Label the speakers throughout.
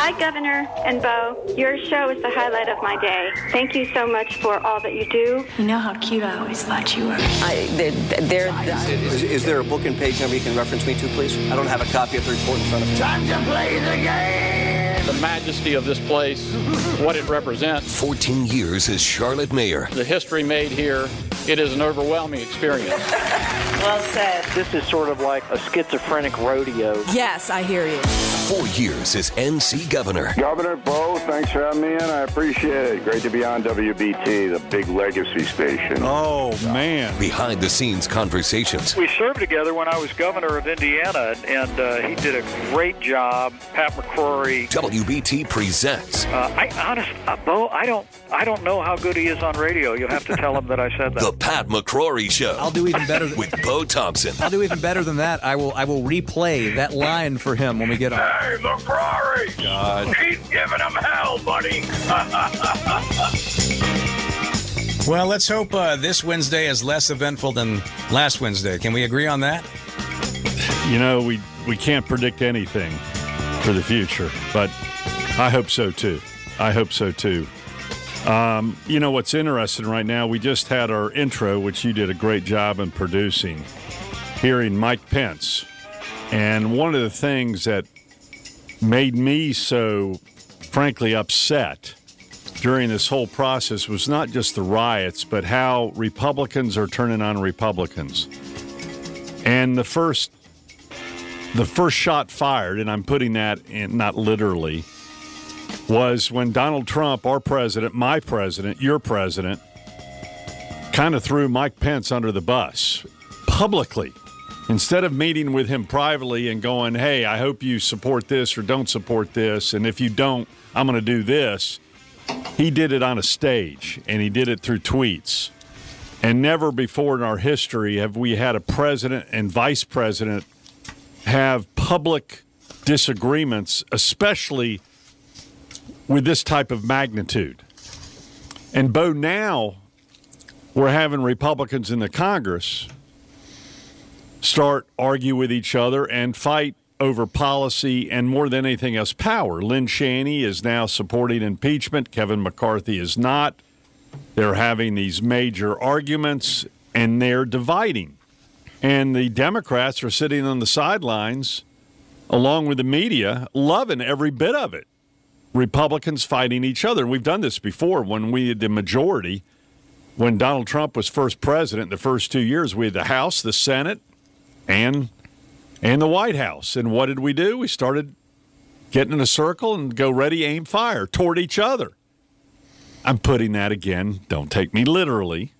Speaker 1: Hi, Governor and Bo. Your show is the highlight of my day. Thank you so much for all that you do.
Speaker 2: You know how cute I always thought you were.
Speaker 3: I, they're, they're,
Speaker 4: Is, is there a book and page number you can reference me to, please? I don't have a copy of the report in front of me.
Speaker 5: Time to play the game!
Speaker 6: The majesty of this place, what it represents,
Speaker 7: 14 years as Charlotte mayor.
Speaker 6: the history made here, it is an overwhelming experience.
Speaker 3: well said.
Speaker 8: This is sort of like a schizophrenic rodeo.
Speaker 9: Yes, I hear you.
Speaker 7: Four years as NC governor.
Speaker 10: Governor Bo, thanks for having me in. I appreciate it. Great to be on WBT, the big legacy station.
Speaker 11: Oh, man.
Speaker 7: Behind the scenes conversations.
Speaker 8: We served together when I was governor of Indiana, and uh, he did a great job. Pat McCrory.
Speaker 7: WBT presents.
Speaker 8: Uh, I honest, uh, Bo, I don't, I don't know how good he is on radio. You'll have to tell him that I said that.
Speaker 7: The Pat McCrory Show.
Speaker 12: I'll do even better
Speaker 7: with Bo Thompson.
Speaker 12: I'll do even better than that. I will I will replay that line for him when we get on.
Speaker 10: Hey, McCrory!
Speaker 11: God.
Speaker 10: Keep giving him hell, buddy!
Speaker 13: Well, let's hope uh, this Wednesday is less eventful than last Wednesday. Can we agree on that?
Speaker 11: You know, we, we can't predict anything for the future, but I hope so too. I hope so too. Um, you know what's interesting right now? We just had our intro, which you did a great job in producing, hearing Mike Pence. And one of the things that made me so, frankly, upset during this whole process was not just the riots, but how Republicans are turning on Republicans. And the first the first shot fired, and I'm putting that in not literally, was when Donald Trump, our president, my president, your president, kind of threw Mike Pence under the bus publicly. Instead of meeting with him privately and going, hey, I hope you support this or don't support this, and if you don't, I'm going to do this, he did it on a stage and he did it through tweets. And never before in our history have we had a president and vice president have public disagreements, especially with this type of magnitude. And Bo, now we're having Republicans in the Congress start argue with each other and fight over policy and more than anything else, power. Liz Cheney is now supporting impeachment. Kevin McCarthy is not. They're having these major arguments and they're dividing. And the Democrats are sitting on the sidelines, along with the media, loving every bit of it. Republicans fighting each other. We've done this before when we had the majority. When Donald Trump was first president, the first two years, we had the House, the Senate, and and the White House. And what did we do? We started getting in a circle and go ready, aim, fire toward each other. I'm putting that again. Don't take me literally.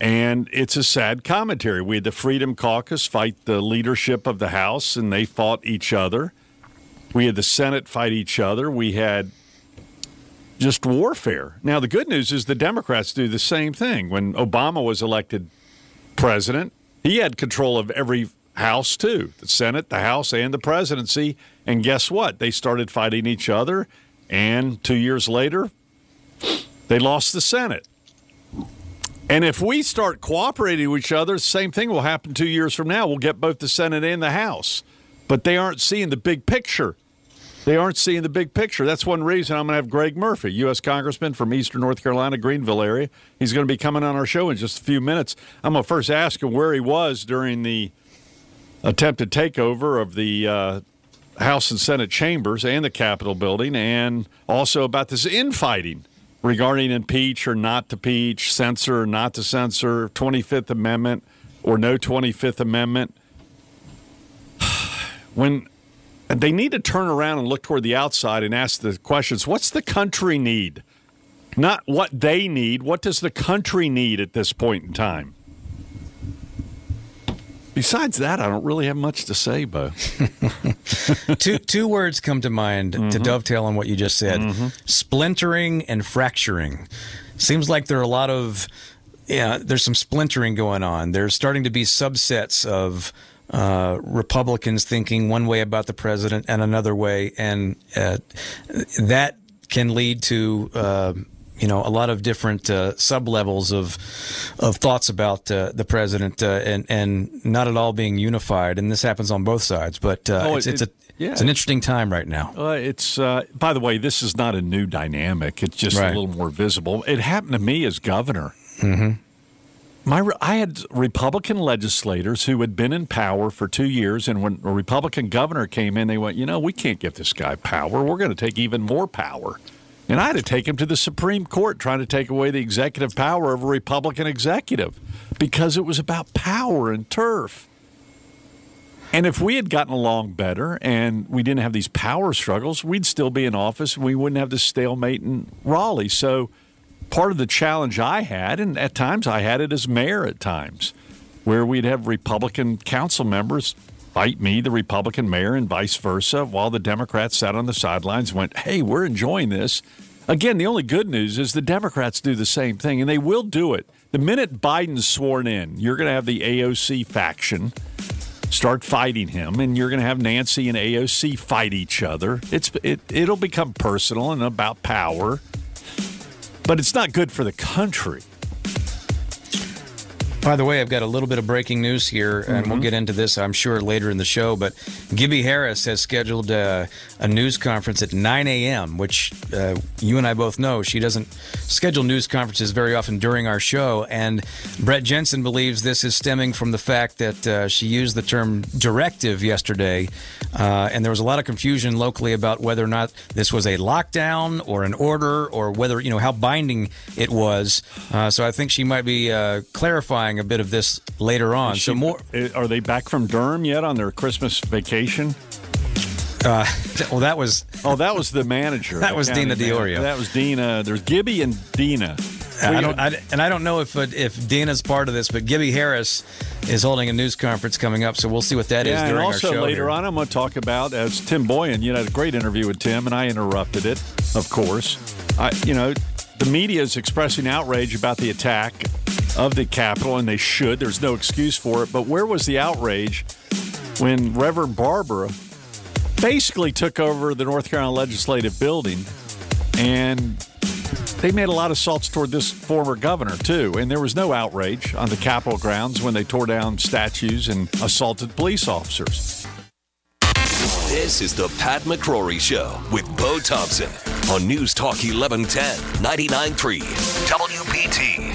Speaker 11: And it's a sad commentary. We had the Freedom Caucus fight the leadership of the House, and they fought each other. We had the Senate fight each other. We had just warfare. Now, the good news is the Democrats do the same thing. When Obama was elected president, he had control of every House, too the Senate, the House, and the presidency. And guess what? They started fighting each other. And two years later, they lost the Senate. And if we start cooperating with each other, the same thing will happen two years from now. We'll get both the Senate and the House. But they aren't seeing the big picture. They aren't seeing the big picture. That's one reason I'm going to have Greg Murphy, U.S. Congressman from Eastern North Carolina, Greenville area. He's going to be coming on our show in just a few minutes. I'm going to first ask him where he was during the attempted takeover of the uh, House and Senate chambers and the Capitol building, and also about this infighting regarding impeach or not to impeach, censor or not to censor, 25th Amendment or no 25th Amendment. When they need to turn around and look toward the outside and ask the questions what's the country need? Not what they need. What does the country need at this point in time? Besides that, I don't really have much to say, Bo.
Speaker 13: two two words come to mind
Speaker 11: Mm-hmm.
Speaker 13: to dovetail on what you just said: splintering and fracturing. Seems like there are a lot of yeah. There's some splintering going on. There's starting to be subsets of uh, Republicans thinking one way about the president and another way, and uh, that can lead to. Uh, you know, a lot of different uh, sub levels of of thoughts about uh, the president, uh, and and not at all being unified. And this happens on both sides. But uh,
Speaker 11: Oh,
Speaker 13: it's,
Speaker 11: it-
Speaker 13: it's a
Speaker 11: Yeah.
Speaker 13: It's an interesting time right now.
Speaker 11: Uh, it's uh, by the way, this is not a new dynamic. It's just
Speaker 13: Right.
Speaker 11: a little more visible. It happened to me as governor.
Speaker 13: Mm-hmm.
Speaker 11: My, I had Republican legislators who had been in power for two years, and when a Republican governor came in, they went, "You know, we can't give this guy power. We're going to take even more power." And I had to take him to the Supreme Court, trying to take away the executive power of a Republican executive, because it was about power and turf. And if we had gotten along better and we didn't have these power struggles, we'd still be in office and we wouldn't have this stalemate in Raleigh. So part of the challenge I had, and at times I had it as mayor at times, where we'd have Republican council members fight me, the Republican mayor, and vice versa, while the Democrats sat on the sidelines and went, hey, we're enjoying this. Again, the only good news is the Democrats do the same thing, and they will do it. The minute Biden's sworn in, you're going to have the AOC faction start fighting him, and you're going to have Nancy and AOC fight each other. It's it it'll become personal and about power, but it's not good for the country.
Speaker 13: By the way, I've got a little bit of breaking news here, and we'll get into this, I'm sure, later in the show. But Gibbie Harris has scheduled uh, a news conference at 9 a.m., which uh, you and I both know she doesn't schedule news conferences very often during our show. And Brett Jensen believes this is stemming from the fact that uh, she used the term directive yesterday, uh, and there was a lot of confusion locally about whether or not this was a lockdown or an order, or whether you know how binding it was. Uh, so I think she might be uh, clarifying a bit of this later on.
Speaker 11: Is
Speaker 13: so more.
Speaker 11: Are they back from Durham yet on their Christmas vacation?
Speaker 13: Uh, well, that was.
Speaker 11: Oh, that was the manager.
Speaker 13: That
Speaker 11: the
Speaker 13: was Dena
Speaker 11: manager.
Speaker 13: Diorio.
Speaker 11: That was Dena. There's Gibbie and Dina.
Speaker 13: I don't, I, and I don't know if uh, if Dana's part of this, but Gibbie Harris is holding a news conference coming up, so we'll see what that is
Speaker 11: yeah, and
Speaker 13: during
Speaker 11: also
Speaker 13: our show.
Speaker 11: later
Speaker 13: here.
Speaker 11: on, I'm going to talk about as Tim Boyum. You know, had a great interview with Tim, and I interrupted it. Of course, I, you know, the media is expressing outrage about the attack of the Capitol, and they should. There's no excuse for it. But where was the outrage when Reverend Barber basically took over the North Carolina Legislative Building, and they made a lot of assaults toward this former governor too, and there was no outrage on the Capitol grounds when they tore down statues and assaulted police officers.
Speaker 7: This is the Pat McCrory Show with Bo Thompson on News Talk 1110, 99.3 WBT.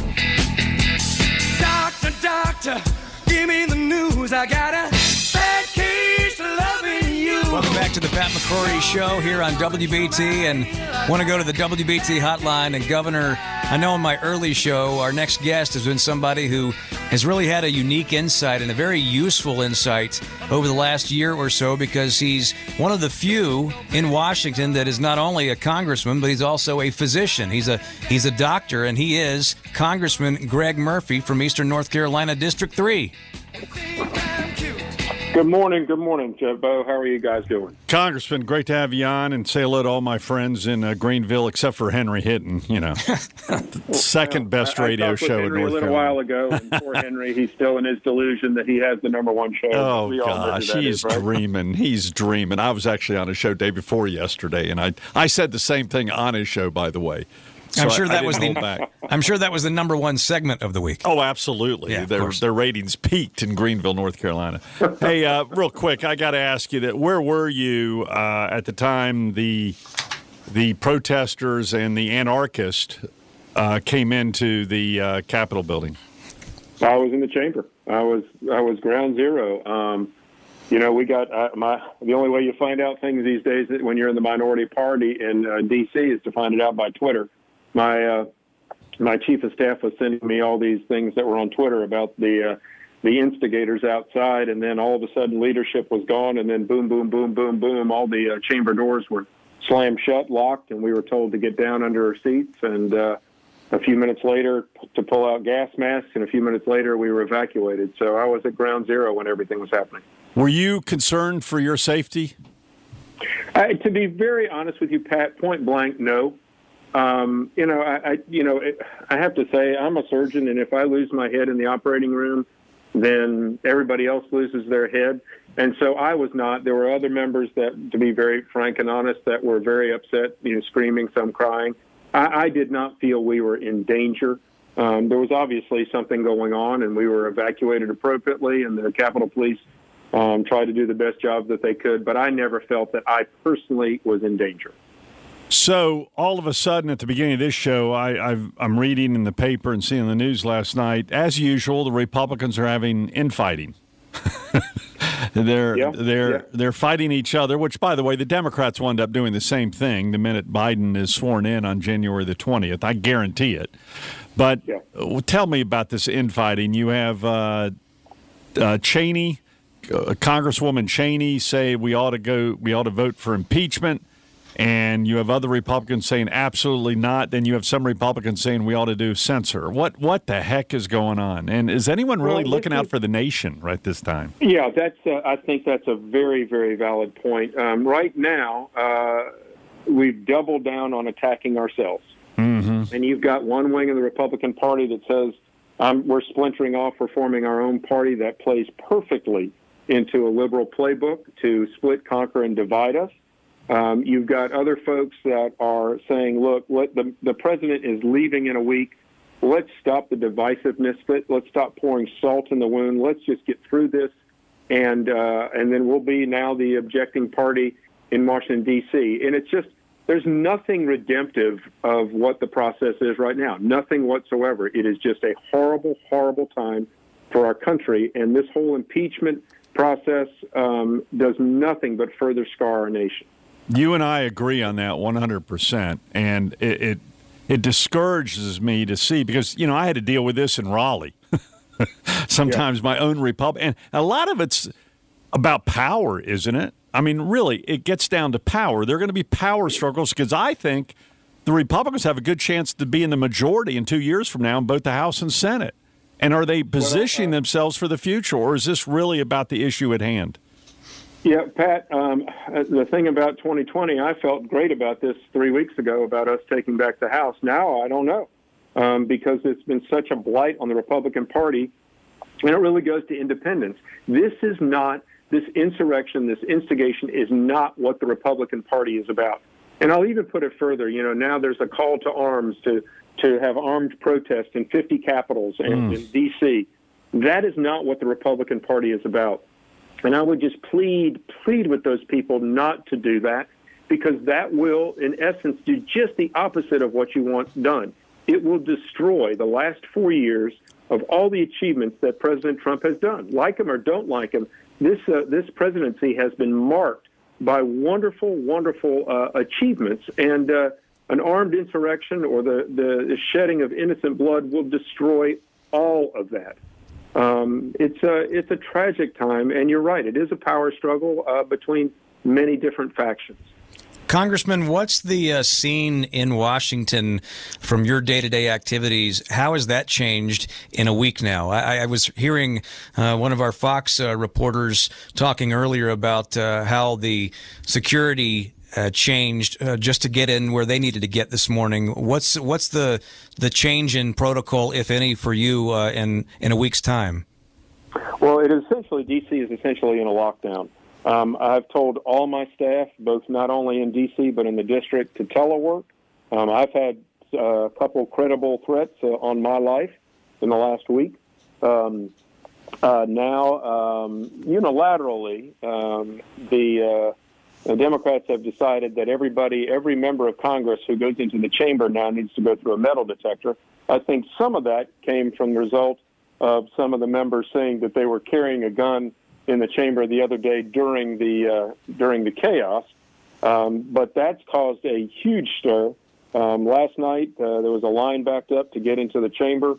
Speaker 5: Doctor, doctor, give me the news. I got a bad case of loving you.
Speaker 13: Welcome back to the Pat McCrory Show here on WBT, and want to go to the WBT hotline. And Governor, I know in my early show, our next guest has been somebody who has really had a unique insight and a very useful insight over the last year or so because he's one of the few in Washington that is not only a congressman but he's also a physician. He's a he's a doctor, and he is Congressman Greg Murphy from Eastern North Carolina District Three.
Speaker 9: Good morning. Good morning, Joe Bo. How are you guys doing?
Speaker 11: Congressman, great to have you on and say hello to all my friends in uh, Greenville, except for Henry Hinton. You know, second best
Speaker 9: I- I
Speaker 11: radio
Speaker 9: talked with
Speaker 11: show in
Speaker 9: Henry
Speaker 11: North
Speaker 9: a little
Speaker 11: Carolina.
Speaker 9: while ago, and poor Henry, he's still in his delusion that he has the number one show.
Speaker 11: Oh
Speaker 9: We all know who
Speaker 11: gosh, he's
Speaker 9: is, right?
Speaker 11: dreaming. He's dreaming. I was actually on a show day before yesterday, and I I said the same thing on his show, by the way. So
Speaker 13: I'm sure
Speaker 11: I- I
Speaker 13: that
Speaker 11: didn't
Speaker 13: was the
Speaker 11: back.
Speaker 13: I'm sure that was the number one segment of the week.
Speaker 11: Oh, absolutely.
Speaker 13: Yeah,
Speaker 11: their their ratings peaked in Greenville, North Carolina. hey, uh, real quick, I got to ask you that where were you uh, at the time the the protesters and the anarchists uh, came into the uh, Capitol building?
Speaker 9: I was in the chamber. I was I was ground zero. Um, you know, we got uh, my the only way you find out things these days that when you're in the minority party in uh, D.C. is to find it out by Twitter. My uh, my chief of staff was sending me all these things that were on Twitter about the uh, the instigators outside, and then all of a sudden leadership was gone, and then boom, boom, boom, boom, boom, all the uh, chamber doors were slammed shut, locked, and we were told to get down under our seats. And uh, a few minutes later, to pull out gas masks, and a few minutes later, we were evacuated. So I was at ground zero when everything was happening.
Speaker 11: Were you concerned for your safety?
Speaker 9: I, to be very honest with you, Pat, point blank, no. Um, you know, I, I you know, it, I have to say, I'm a surgeon, and if I lose my head in the operating room, then everybody else loses their head. And so I was not. There were other members that, to be very frank and honest, that were very upset, you know, screaming, some crying. I, I did not feel we were in danger. Um, there was obviously something going on, and we were evacuated appropriately, and the Capitol Police um, tried to do the best job that they could, but I never felt that I personally was in danger.
Speaker 11: So all of a sudden, at the beginning of this show, I, I've, I'm reading in the paper and seeing the news last night. As usual, the Republicans are having infighting. they're
Speaker 9: Yeah,
Speaker 11: they're
Speaker 9: yeah.
Speaker 11: they're fighting each other. Which, by the way, the Democrats will end up doing the same thing the minute Biden is sworn in on January the twentieth. I guarantee it. But uh, tell me about this infighting. You have uh, uh, Cheney, uh, Congresswoman Cheney, say we ought to go, we ought to vote for impeachment, and you have other Republicans saying absolutely not. Then you have some Republicans saying we ought to do censor. What what the heck is going on? And is anyone really
Speaker 9: Well,
Speaker 11: looking out for the nation right this time?
Speaker 9: Yeah, that's. Uh, I think that's a very, very valid point. Um, right now, uh, we've doubled down on attacking ourselves,
Speaker 11: mm-hmm.
Speaker 9: and you've got one wing of the Republican Party that says um, we're splintering off, we're forming our own party that plays perfectly into a liberal playbook to split, conquer, and divide us. Um, you've got other folks that are saying, "Look, the the president is leaving in a week. Let's stop the divisiveness. Let, let's stop pouring salt in the wound. Let's just get through this, and uh, and then we'll be now the objecting party in Washington D.C. And it's just there's nothing redemptive of what the process is right now. Nothing whatsoever. It is just a horrible, horrible time for our country, and this whole impeachment process um, does nothing but further scar our nation.
Speaker 11: You and I agree on that 100%. And it, it, it discourages me to see because, you know, I had to deal with this in Raleigh. Sometimes my own Republic. And a lot of it's about power, isn't it? I mean, really, it gets down to power. There are going to be power struggles because I think the Republicans have a good chance to be in the majority in two years from now in both the House and Senate. And are they positioning uh, themselves for the future, or is this really about the issue at hand?
Speaker 9: Yeah, Pat, um, the thing about 2020, I felt great about this three weeks ago about us taking back the House. Now I don't know um, because it's been such a blight on the Republican Party, and it really goes to independence. This is not, this insurrection, this instigation is not what the Republican Party is about. And I'll even put it further. You know, now there's a call to arms to to have armed protests in 50 capitals and
Speaker 11: Mm.
Speaker 9: in D.C. That is not what the Republican Party is about. And I would just plead, plead with those people not to do that because that will, in essence, do just the opposite of what you want done. It will destroy the last four years of all the achievements that President Trump has done. Like him or don't like him, this, uh, this presidency has been marked by wonderful, wonderful uh, achievements. And uh, an armed insurrection or the, the shedding of innocent blood will destroy all of that. Um, it's a it's a tragic time, and you're right. It is a power struggle uh, between many different factions.
Speaker 13: Congressman, what's the uh, scene in Washington from your day to day activities? How has that changed in a week now? I, I was hearing uh, one of our Fox uh, reporters talking earlier about uh, how the security. Uh, changed uh, just to get in where they needed to get this morning. What's what's the the change in protocol, if any, for you uh, in in a week's time?
Speaker 9: Well, it is essentially DC is essentially in a lockdown. Um, I've told all my staff, both not only in DC but in the district, to telework. Um, I've had uh, a couple credible threats uh, on my life in the last week. Um, uh, now, um, unilaterally, um, the, the Democrats have decided that everybody, every member of Congress who goes into the chamber now needs to go through a metal detector. I think some of that came from the result of some of the members saying that they were carrying a gun in the chamber the other day during the uh, during the chaos. Um, but that's caused a huge stir. Um, last night uh, there was a line backed up to get into the chamber.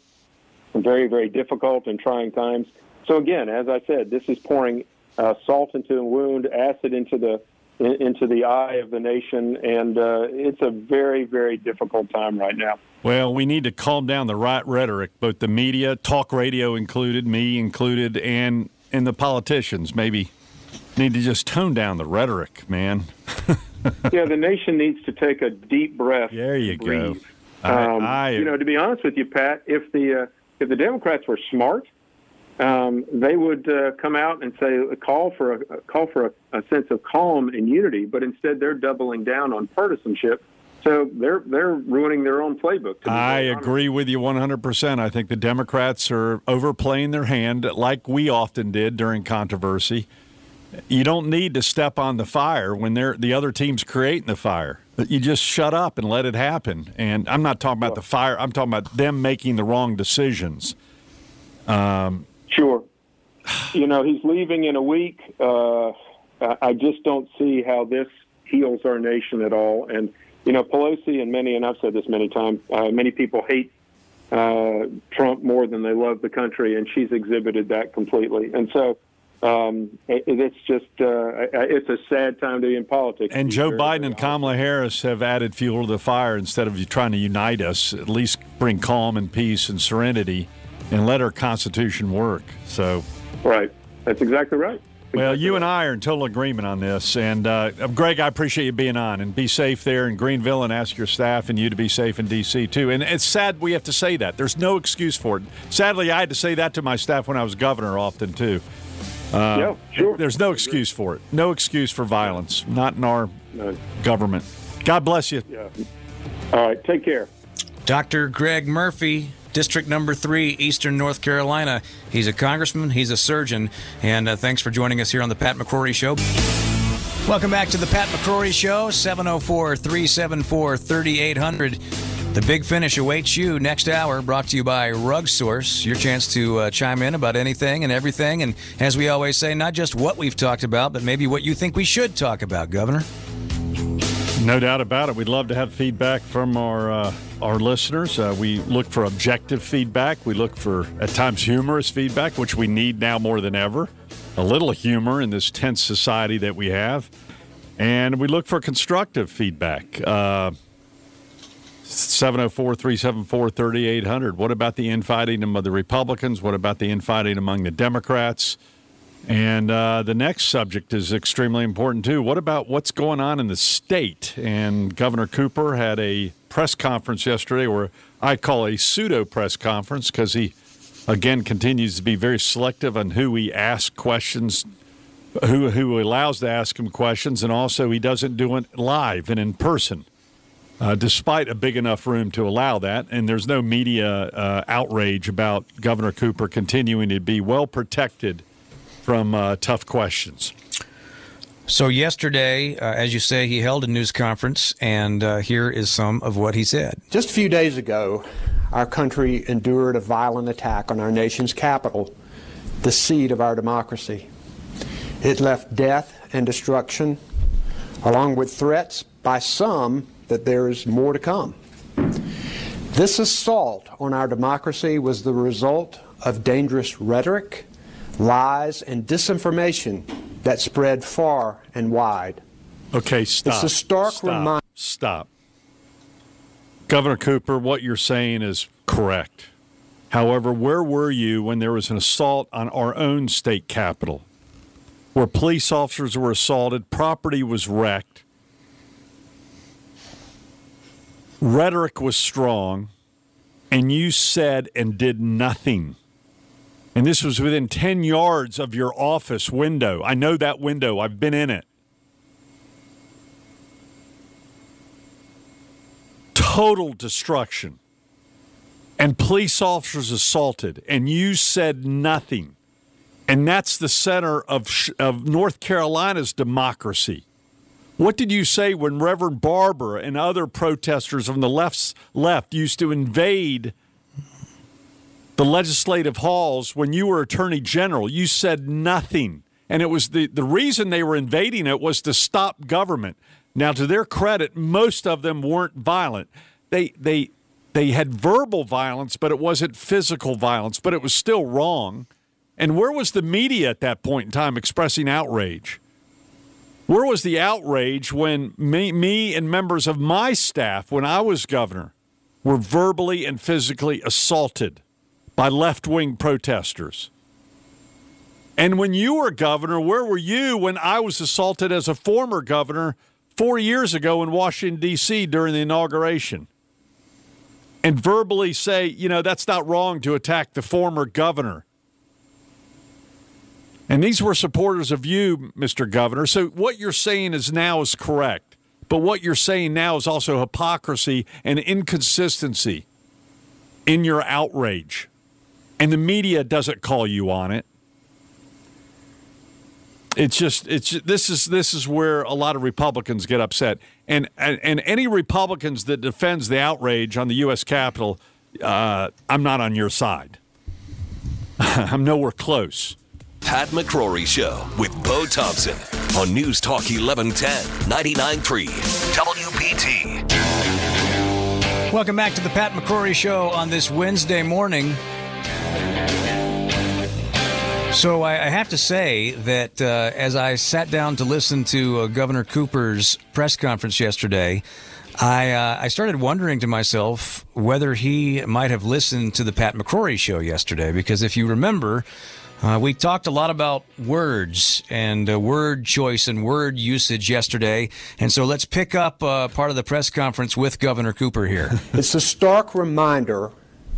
Speaker 9: Very very difficult and trying times. So again, as I said, this is pouring uh, salt into the wound, acid into the in, into the eye of the nation, and uh, it's a very very difficult time right now.
Speaker 11: Well, we need to calm down the right rhetoric, both the media, talk radio included, me included, and and the politicians. Maybe need to just tone down the rhetoric, man.
Speaker 9: yeah, the nation needs to take a deep breath.
Speaker 11: There you go.
Speaker 9: Um,
Speaker 11: I-
Speaker 9: you know, to be honest with you, Pat, if the uh, if the Democrats were smart, um, they would uh, come out and say call for a call for a, a sense of calm and unity. But instead, they're doubling down on partisanship. So they're they're ruining their own playbook.
Speaker 11: I agree with you 100%. I think the Democrats are overplaying their hand like we often did during controversy. You don't need to step on the fire when they're the other team's creating the fire. You just shut up and let it happen. And I'm not talking about the fire. I'm talking about them making the wrong decisions. Um,
Speaker 9: Sure. You know, he's leaving in a week. Uh, I- just don't see how this heals our nation at all. And, you know, Pelosi and many, and I've said this many times, uh, many people hate uh, Trump more than they love the country, and she's exhibited that completely. And so um, it, it's just, uh, it's a sad time to be in politics.
Speaker 11: and Joe Biden and Kamala Harris have added fuel to the fire instead of trying to unite us. At least bring calm and peace and serenity, and let our Constitution work. So.
Speaker 9: Right. That's exactly right.
Speaker 11: Well, you and I are in total agreement on this. And uh, Greg, I appreciate you being on and be safe there in Greenville and ask your staff and you to be safe in D.C. too. And it's sad we have to say that. There's no excuse for it. Sadly, I had to say that to my staff when I was governor often too. Uh,
Speaker 9: Yeah, sure.
Speaker 11: There's no excuse for it. No excuse for violence. Not in our
Speaker 9: No.
Speaker 11: government. God bless you.
Speaker 9: Yeah. All right. Take care.
Speaker 13: Dr. Greg Murphy, District Number Three, Eastern North Carolina. He's a congressman, he's a surgeon, and uh, thanks for joining us here on the Pat McCrory Show. Welcome back to the Pat McCrory Show, 704 374 3800. The big finish awaits you next hour, brought to you by Rug Source. Your chance to uh, chime in about anything and everything. And as we always say, not just what we've talked about, but maybe what you think we should talk about, Governor.
Speaker 11: No doubt about it. We'd love to have feedback from our uh, our listeners. Uh, we look for objective feedback. We look for at times humorous feedback, which we need now more than ever. A little humor in this tense society that we have, and we look for constructive feedback. Uh, 704 374 3800. What about the infighting among the Republicans? What about the infighting among the Democrats? And uh, the next subject is extremely important too. What about what's going on in the state? And Governor Cooper had a press conference yesterday, or I call a pseudo press conference, because he again continues to be very selective on who he asks questions, who who allows to ask him questions, and also he doesn't do it live and in person. Uh, despite a big enough room to allow that, and there's no media uh, outrage about Governor Cooper continuing to be well protected from uh, tough questions.
Speaker 13: So, yesterday, uh, as you say, he held a news conference, and uh, here is some of what he said.
Speaker 14: Just a few days ago, our country endured a violent attack on our nation's capital, the seat of our democracy. It left death and destruction, along with threats by some that there is more to come. This assault on our democracy was the result of dangerous rhetoric, lies, and disinformation that spread far and wide.
Speaker 11: Okay, stop.
Speaker 14: It's a stark
Speaker 11: stop,
Speaker 14: reminder.
Speaker 11: Stop. Governor Cooper, what you're saying is correct. However, where were you when there was an assault on our own state capital, where police officers were assaulted, property was wrecked, rhetoric was strong, and you said and did nothing? And this was within 10 yards of your office window. I know that window, I've been in it. Total destruction. And police officers assaulted, and you said nothing. And that's the center of, of North Carolina's democracy. What did you say when Reverend Barber and other protesters on the left's left used to invade the legislative halls when you were attorney general? You said nothing. And it was the, the reason they were invading it was to stop government. Now, to their credit, most of them weren't violent. They they they had verbal violence, but it wasn't physical violence, but it was still wrong. And where was the media at that point in time expressing outrage? Where was the outrage when me, me and members of my staff, when I was governor, were verbally and physically assaulted by left wing protesters? And when you were governor, where were you when I was assaulted as a former governor four years ago in Washington, D.C. during the inauguration? And verbally say, you know, that's not wrong to attack the former governor. And these were supporters of you, Mr. Governor. So what you're saying is now is correct. But what you're saying now is also hypocrisy and inconsistency in your outrage. And the media doesn't call you on it. It's just it's this is this is where a lot of Republicans get upset, and and, and any Republicans that defends the outrage on the U.S. Capitol, uh, I'm not on your side. I'm nowhere close.
Speaker 7: Pat McCrory Show with Bo Thompson on News Talk 1110, 99.3 WBT.
Speaker 13: Welcome back to the Pat McCrory Show on this Wednesday morning. So I, I have to say that uh, as I sat down to listen to uh, Governor Cooper's press conference yesterday, I uh, I started wondering to myself whether he might have listened to the Pat McCrory show yesterday because if you remember. Uh, we talked a lot about words and uh, word choice and word usage yesterday. And so let's pick up uh, part of the press conference with Governor Cooper here.
Speaker 14: It's a stark reminder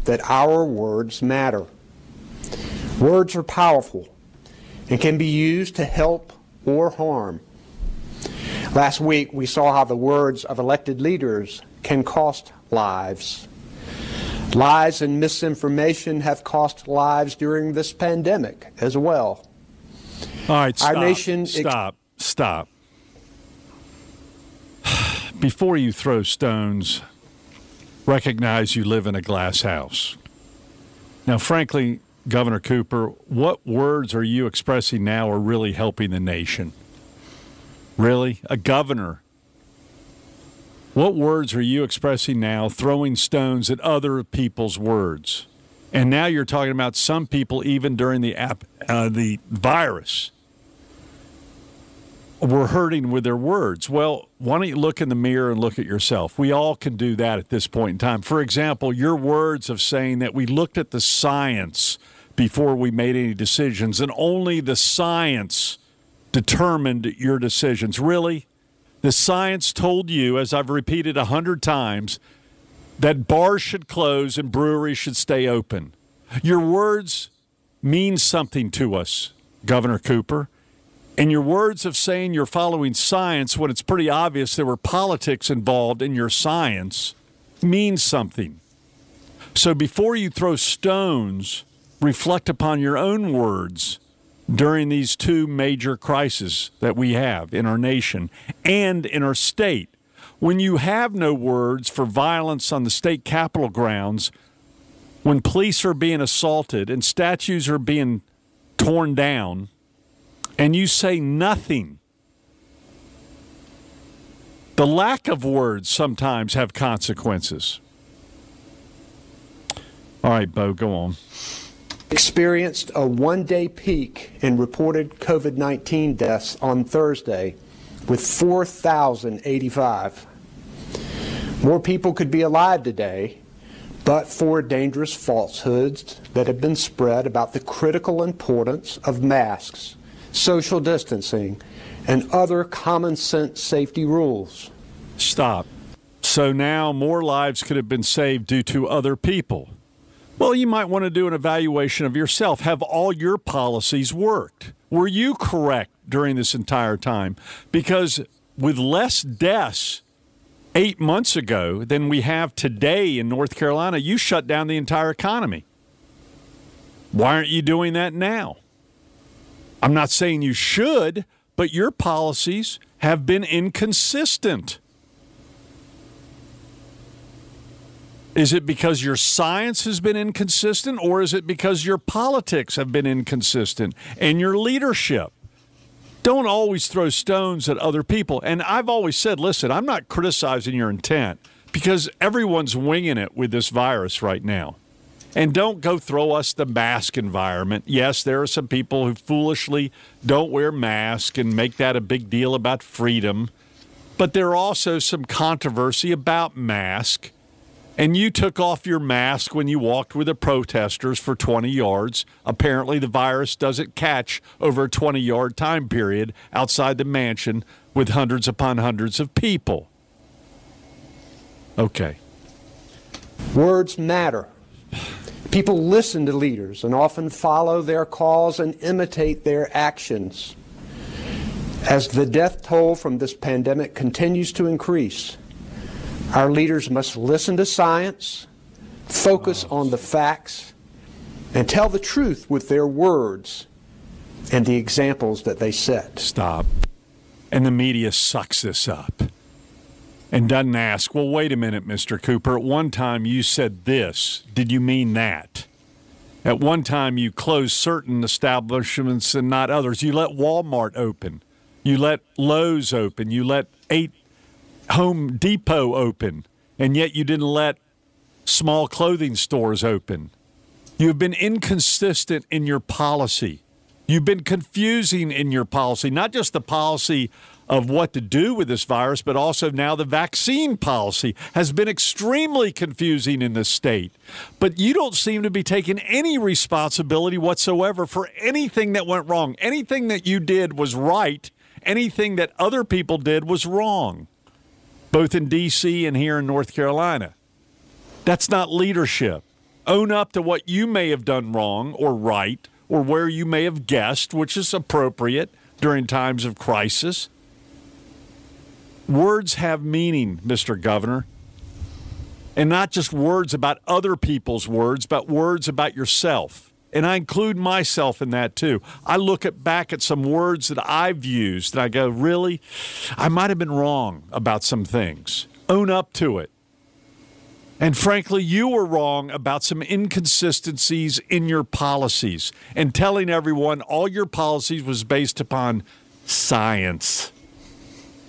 Speaker 14: that our words matter. Words are powerful and can be used to help or harm. Last week, we saw how the words of elected leaders can cost lives. Lies and misinformation have cost lives during this pandemic as well.
Speaker 11: All right, stop.
Speaker 14: Our nation
Speaker 11: stop. Stop. Before you throw stones, recognize you live in a glass house. Now, frankly, Governor Cooper, what words are you expressing now are really helping the nation? Really? A governor what words are you expressing now, throwing stones at other people's words? And now you're talking about some people, even during the app, uh, the virus, were hurting with their words. Well, why don't you look in the mirror and look at yourself? We all can do that at this point in time. For example, your words of saying that we looked at the science before we made any decisions, and only the science determined your decisions. Really? The science told you, as I've repeated a hundred times, that bars should close and breweries should stay open. Your words mean something to us, Governor Cooper. And your words of saying you're following science when it's pretty obvious there were politics involved in your science means something. So before you throw stones, reflect upon your own words during these two major crises that we have in our nation and in our state. When you have no words for violence on the state capitol grounds, when police are being assaulted and statues are being torn down, and you say nothing, the lack of words sometimes have consequences. All right, Bo, go on
Speaker 14: experienced a one day peak in reported COVID 19 deaths on Thursday with 4,085. More people could be alive today, but for dangerous falsehoods that have been spread about the critical importance of masks, social distancing, and other common sense safety rules.
Speaker 11: Stop. So now more lives could have been saved due to other people. Well, you might want to do an evaluation of yourself. Have all your policies worked? Were you correct during this entire time? Because with less deaths eight months ago than we have today in North Carolina, you shut down the entire economy. Why aren't you doing that now? I'm not saying you should, but your policies have been inconsistent. Is it because your science has been inconsistent, or is it because your politics have been inconsistent and your leadership? Don't always throw stones at other people. And I've always said, listen, I'm not criticizing your intent because everyone's winging it with this virus right now. And don't go throw us the mask environment. Yes, there are some people who foolishly don't wear masks and make that a big deal about freedom. But there are also some controversy about masks and you took off your mask when you walked with the protesters for 20 yards. Apparently, the virus doesn't catch over a 20 yard time period outside the mansion with hundreds upon hundreds of people. Okay.
Speaker 14: Words matter. People listen to leaders and often follow their calls and imitate their actions. As the death toll from this pandemic continues to increase, our leaders must listen to science, focus on the facts, and tell the truth with their words and the examples that they set.
Speaker 11: Stop. And the media sucks this up and doesn't ask, well, wait a minute, Mr. Cooper. At one time you said this. Did you mean that? At one time you closed certain establishments and not others. You let Walmart open. You let Lowe's open. You let eight Home Depot open. And yet you didn't let small clothing stores open. You've been inconsistent in your policy. You've been confusing in your policy, not just the policy of what to do with this virus, but also now the vaccine policy has been extremely confusing in this state. But you don't seem to be taking any responsibility whatsoever for anything that went wrong. Anything that you did was right, anything that other people did was wrong, both in D.C. and here in North Carolina. That's not leadership. Own up to what you may have done wrong or right or where you may have guessed, which is appropriate during times of crisis. Words have meaning, Mr. Governor. And not just words about other people's words, but words about yourself. And I include myself in that too. I look at back at some words that I've used and I go, really? I might have been wrong about some things. Own up to it. And frankly, you were wrong about some inconsistencies in your policies and telling everyone all your policies was based upon science.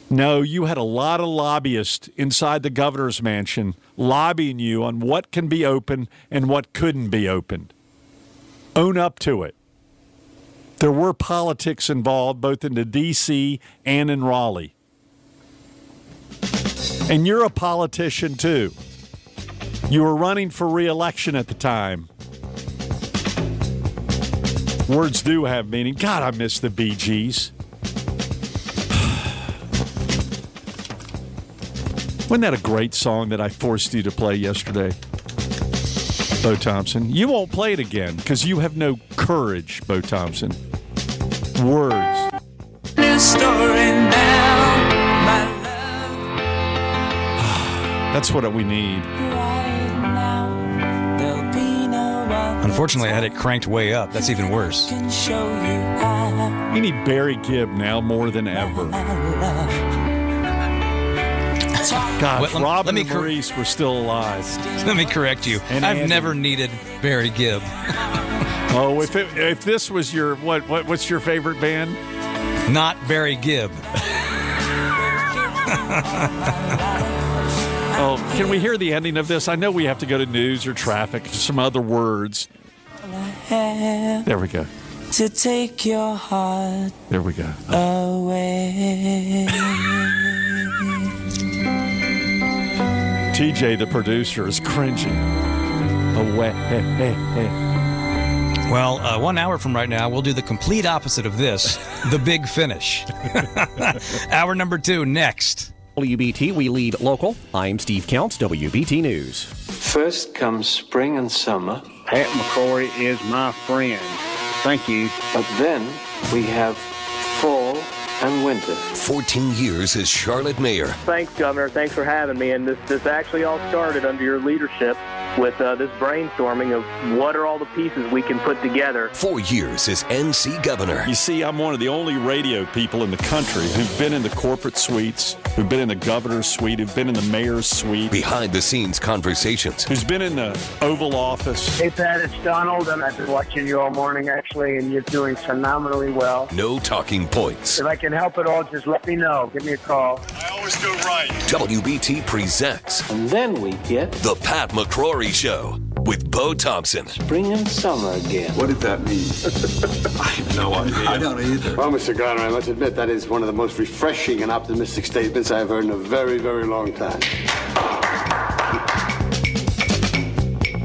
Speaker 11: No, you had a lot of lobbyists inside the governor's mansion lobbying you on what can be open and what couldn't be opened. Own up to it. There were politics involved both in the D.C. and in Raleigh. And you're a politician too. You were running for reelection at the time. Words do have meaning. God, I miss the Bee Wasn't that a great song that I forced you to play yesterday? Bo Thompson. You won't play it again because you have no courage, Bo Thompson. Words.
Speaker 5: Now,
Speaker 11: That's what we need.
Speaker 13: Unfortunately, I had it cranked way up. That's even worse.
Speaker 11: You need Barry Gibb now more than ever. God,
Speaker 13: Well, let-
Speaker 11: Robin
Speaker 13: let me
Speaker 11: and
Speaker 13: cor-
Speaker 11: Maurice were still alive.
Speaker 13: Let me correct you.
Speaker 11: And
Speaker 13: I've
Speaker 11: Andy.
Speaker 13: never needed Barry Gibb.
Speaker 11: Oh, if it, if this was your what, what what's your favorite band?
Speaker 13: Not Barry Gibb.
Speaker 11: Oh, can we hear the ending of this? I know we have to go to news or traffic, some other words. There we go.
Speaker 5: to take your heart
Speaker 11: There we go.
Speaker 5: away.
Speaker 11: TJ, the producer, is cringing. Away.
Speaker 13: Well, uh, one hour from right now, we'll do the complete opposite of this the big finish. hour number two next.
Speaker 15: WBT, we lead local. I'm Steve Counts, WBT News.
Speaker 16: First comes spring and summer.
Speaker 17: Pat McCrory is my friend. Thank you.
Speaker 16: But then we have fall and winter.
Speaker 7: 14 years as Charlotte Mayor.
Speaker 18: Thanks, Governor. Thanks for having me. And this this actually all started under your leadership with uh, this brainstorming of what are all the pieces we can put together.
Speaker 7: Four years as NC Governor.
Speaker 11: You see, I'm one of the only radio people in the country who've been in the corporate suites, who've been in the governor's suite, who've been in the mayor's suite,
Speaker 7: Behind the scenes conversations.
Speaker 11: who's been in the Oval Office.
Speaker 17: Hey, Pat, it's Donald, and I've been watching you all morning, actually, and you're doing phenomenally well.
Speaker 7: No talking points.
Speaker 17: If I can help at all, just let me know. Give me a call.
Speaker 11: I always do right.
Speaker 7: WBT presents
Speaker 16: And then we get
Speaker 7: The Pat McCrory Show with Bo Thompson.
Speaker 16: spring and summer again.
Speaker 19: What did that mean? I have no idea. I don't either.
Speaker 20: Well, Mr. Garner, I must admit that is one of the most refreshing and optimistic statements I've heard in a very, very long time.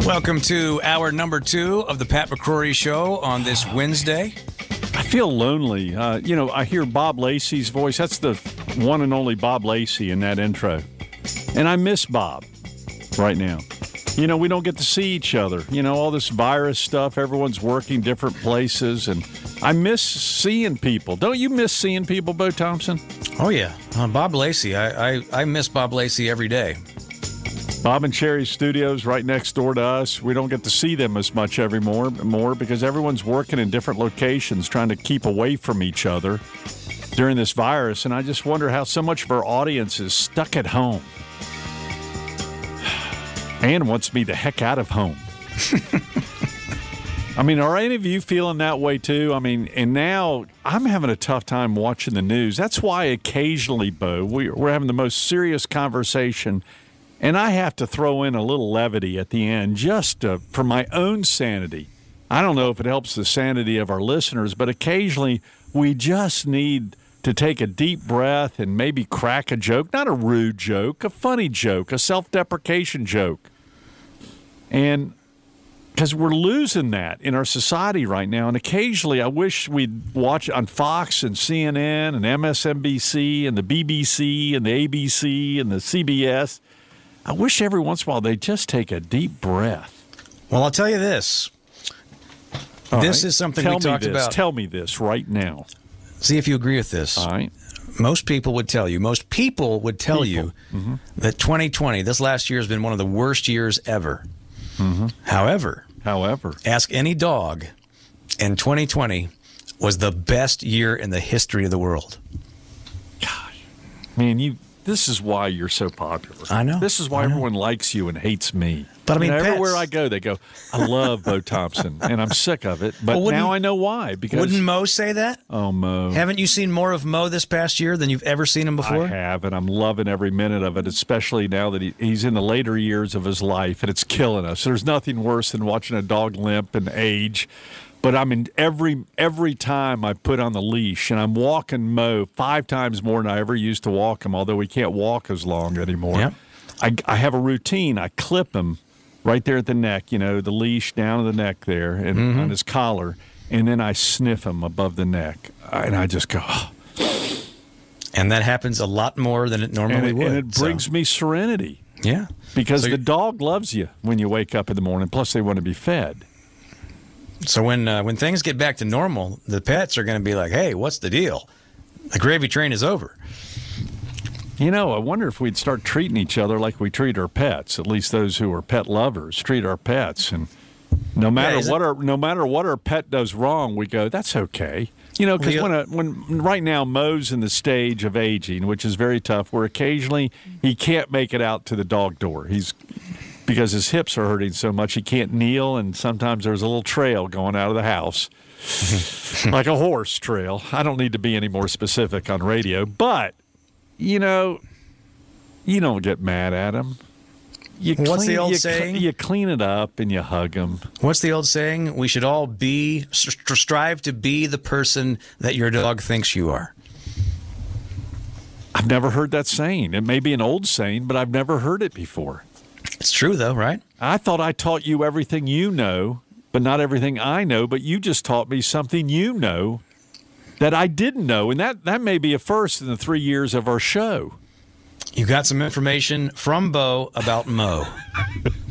Speaker 13: Welcome to hour number two of the Pat McCrory Show on this Wednesday.
Speaker 11: I feel lonely. Uh, you know, I hear Bob Lacey's voice. That's the one and only Bob Lacey in that intro. And I miss Bob right now. You know, we don't get to see each other. You know, all this virus stuff, everyone's working different places. And I miss seeing people. Don't you miss seeing people, Bo Thompson?
Speaker 13: Oh, yeah. Uh, Bob Lacey. I, I, I miss Bob Lacey every day.
Speaker 11: Bob and Sheri Studios right next door to us. We don't get to see them as much every more, more because everyone's working in different locations trying to keep away from each other during this virus. And I just wonder how so much of our audience is stuck at home and wants me the heck out of home. I mean, are any of you feeling that way too? I mean, and now I'm having a tough time watching the news. That's why occasionally, Bo, we, we're having the most serious conversation, and I have to throw in a little levity at the end just to, for my own sanity. I don't know if it helps the sanity of our listeners, but occasionally we just need to take a deep breath and maybe crack a joke, not a rude joke, a funny joke, a self deprecation joke. And because we're losing that in our society right now. And occasionally, I wish we'd watch on Fox and CNN and MSNBC and the BBC and the ABC and the CBS. I wish every once in a while they'd just take a deep breath.
Speaker 13: Well, I'll tell you this.
Speaker 11: All
Speaker 13: this
Speaker 11: right?
Speaker 13: is something
Speaker 11: Tell
Speaker 13: we talked
Speaker 11: this.
Speaker 13: about.
Speaker 11: Tell me this right now.
Speaker 13: See if you agree with this.
Speaker 11: All right.
Speaker 13: Most people would tell you, most people would tell you
Speaker 11: Mm-hmm.
Speaker 13: that 2020, this last year, has been one of the worst years ever.
Speaker 11: Mm-hmm.
Speaker 13: However,
Speaker 11: however,
Speaker 13: ask any dog, and 2020 was the best year in the history of the world.
Speaker 11: Gosh, Man, you. This is why you're so popular.
Speaker 13: I know.
Speaker 11: This is why everyone likes you and hates me.
Speaker 13: But I
Speaker 11: You
Speaker 13: mean,
Speaker 11: know, everywhere I go, they go, "I love Bo Thompson," and I'm sick of it. But
Speaker 13: Well,
Speaker 11: now I know why. Because
Speaker 13: Wouldn't Mo say that?
Speaker 11: oh, Mo,
Speaker 13: Haven't you seen more of Mo this past year than you've ever seen him before?
Speaker 11: I have, and I'm loving every minute of it, especially now that he, he's in the later years of his life, and it's killing us. There's nothing worse than watching a dog limp and age. But I mean, every every time I put on the leash and I'm walking Mo five times more than I ever used to walk him, although we can't walk as long anymore.
Speaker 13: Yep.
Speaker 11: I, I have a routine. I clip him right there at the neck, you know, the leash down to the neck there and
Speaker 13: Mm-hmm.
Speaker 11: on his collar, and then I sniff him above the neck, and I just go. "Oh."
Speaker 13: And that happens a lot more than it normally
Speaker 11: and it,
Speaker 13: would.
Speaker 11: and it
Speaker 13: so-
Speaker 11: brings me serenity
Speaker 13: yeah.
Speaker 11: because
Speaker 13: So
Speaker 11: the dog loves you when you wake up in the morning. Plus, they want to be fed.
Speaker 13: So when uh, when things get back to normal, the pets are going to be like, "Hey, what's the deal? The gravy train is over."
Speaker 11: You know, I wonder if we'd start treating each other like we treat our pets. At least those who are pet lovers treat our pets, and no matter
Speaker 13: it-
Speaker 11: what our no matter what our pet does wrong, we go, "That's okay." You know, because when a, when right now Mo's in the stage of aging, which is very tough, where occasionally he can't make it out to the dog door. He's because his hips are hurting so much he can't kneel, and sometimes there's a little trail going out of the house, like a horse trail. I don't need to be any more specific on radio, but you know, you don't get mad at him. You
Speaker 13: What's the old
Speaker 11: you cl-
Speaker 13: saying?
Speaker 11: you clean it up and you hug him.
Speaker 13: What's the old saying? We should all be st- strive to be the person that your dog thinks you are.
Speaker 11: I've never heard that saying. It may be an old saying, but I've never heard it before.
Speaker 13: It's true though, right?
Speaker 11: I thought I taught you everything you know, but not everything I know. But you just taught me something you know that I didn't know, and that that may be a first in the three years of our show.
Speaker 13: You got some information from Bo about Mo.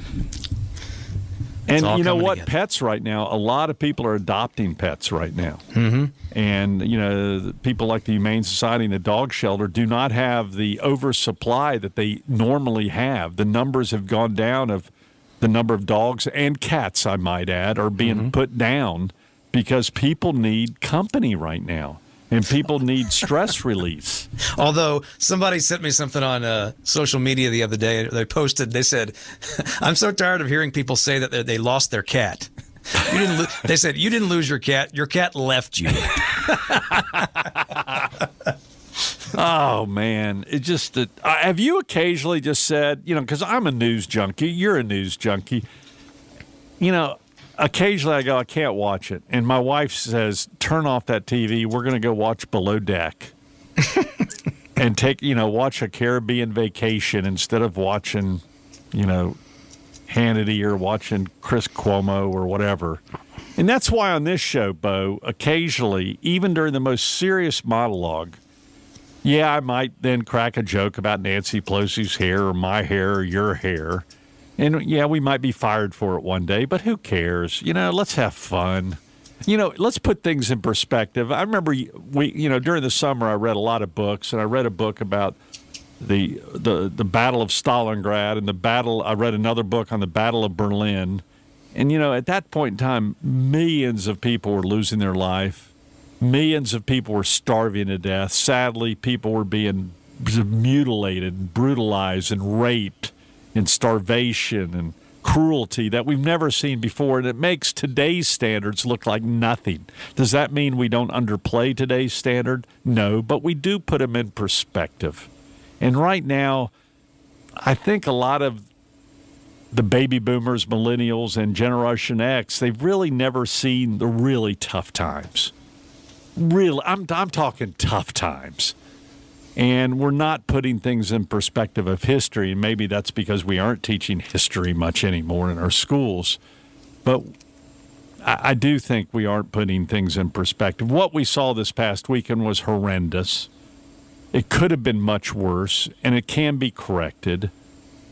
Speaker 11: And you know what?
Speaker 13: together.
Speaker 11: Pets right now, a lot of people are adopting pets right now.
Speaker 13: Mm-hmm.
Speaker 11: And, you know, people like the Humane Society and the dog shelter do not have the oversupply that they normally have. The numbers have gone down of the number of dogs and cats, I might add, are being
Speaker 13: Mm-hmm.
Speaker 11: put down because people need company right now and people need stress release.
Speaker 13: Although somebody sent me something on uh, social media the other day, they posted. They said, "I'm so tired of hearing people say that they- they lost their cat." You didn't. Lo- they said you didn't lose your cat. Your cat left you.
Speaker 11: Oh man, it just uh, have you occasionally just said, you know, because I'm a news junkie, you're a news junkie. You know, occasionally I go, I can't watch it, and my wife says, turn off that TV. We're going to go watch Below Deck, and take you know watch a Caribbean vacation instead of watching, you know, Hannity or watching Chris Cuomo or whatever. And that's why on this show, Bo, occasionally, even during the most serious monologue, yeah, I might then crack a joke about Nancy Pelosi's hair or my hair or your hair. And yeah, we might be fired for it one day, but who cares? You know, let's have fun. You know, let's put things in perspective. I remember we, you know, during the summer I read a lot of books, and I read a book about the the the Battle of Stalingrad and the battle. I read another book on the Battle of Berlin, and you know at that point in time, millions of people were losing their life, millions of people were starving to death. Sadly, people were being mutilated, brutalized, and raped, and starvation and cruelty that we've never seen before, and it makes today's standards look like nothing. Does that mean we don't underplay today's standard? No, but we do put them in perspective. And right now, I think a lot of the baby boomers, millennials, and Generation X, they've really never seen the really tough times. Really, I'm, I'm talking tough times. And we're not putting things in perspective of history. And maybe that's because we aren't teaching history much anymore in our schools. But I, I do think we aren't putting things in perspective. What we saw this past weekend was horrendous. It could have been much worse, and it can be corrected.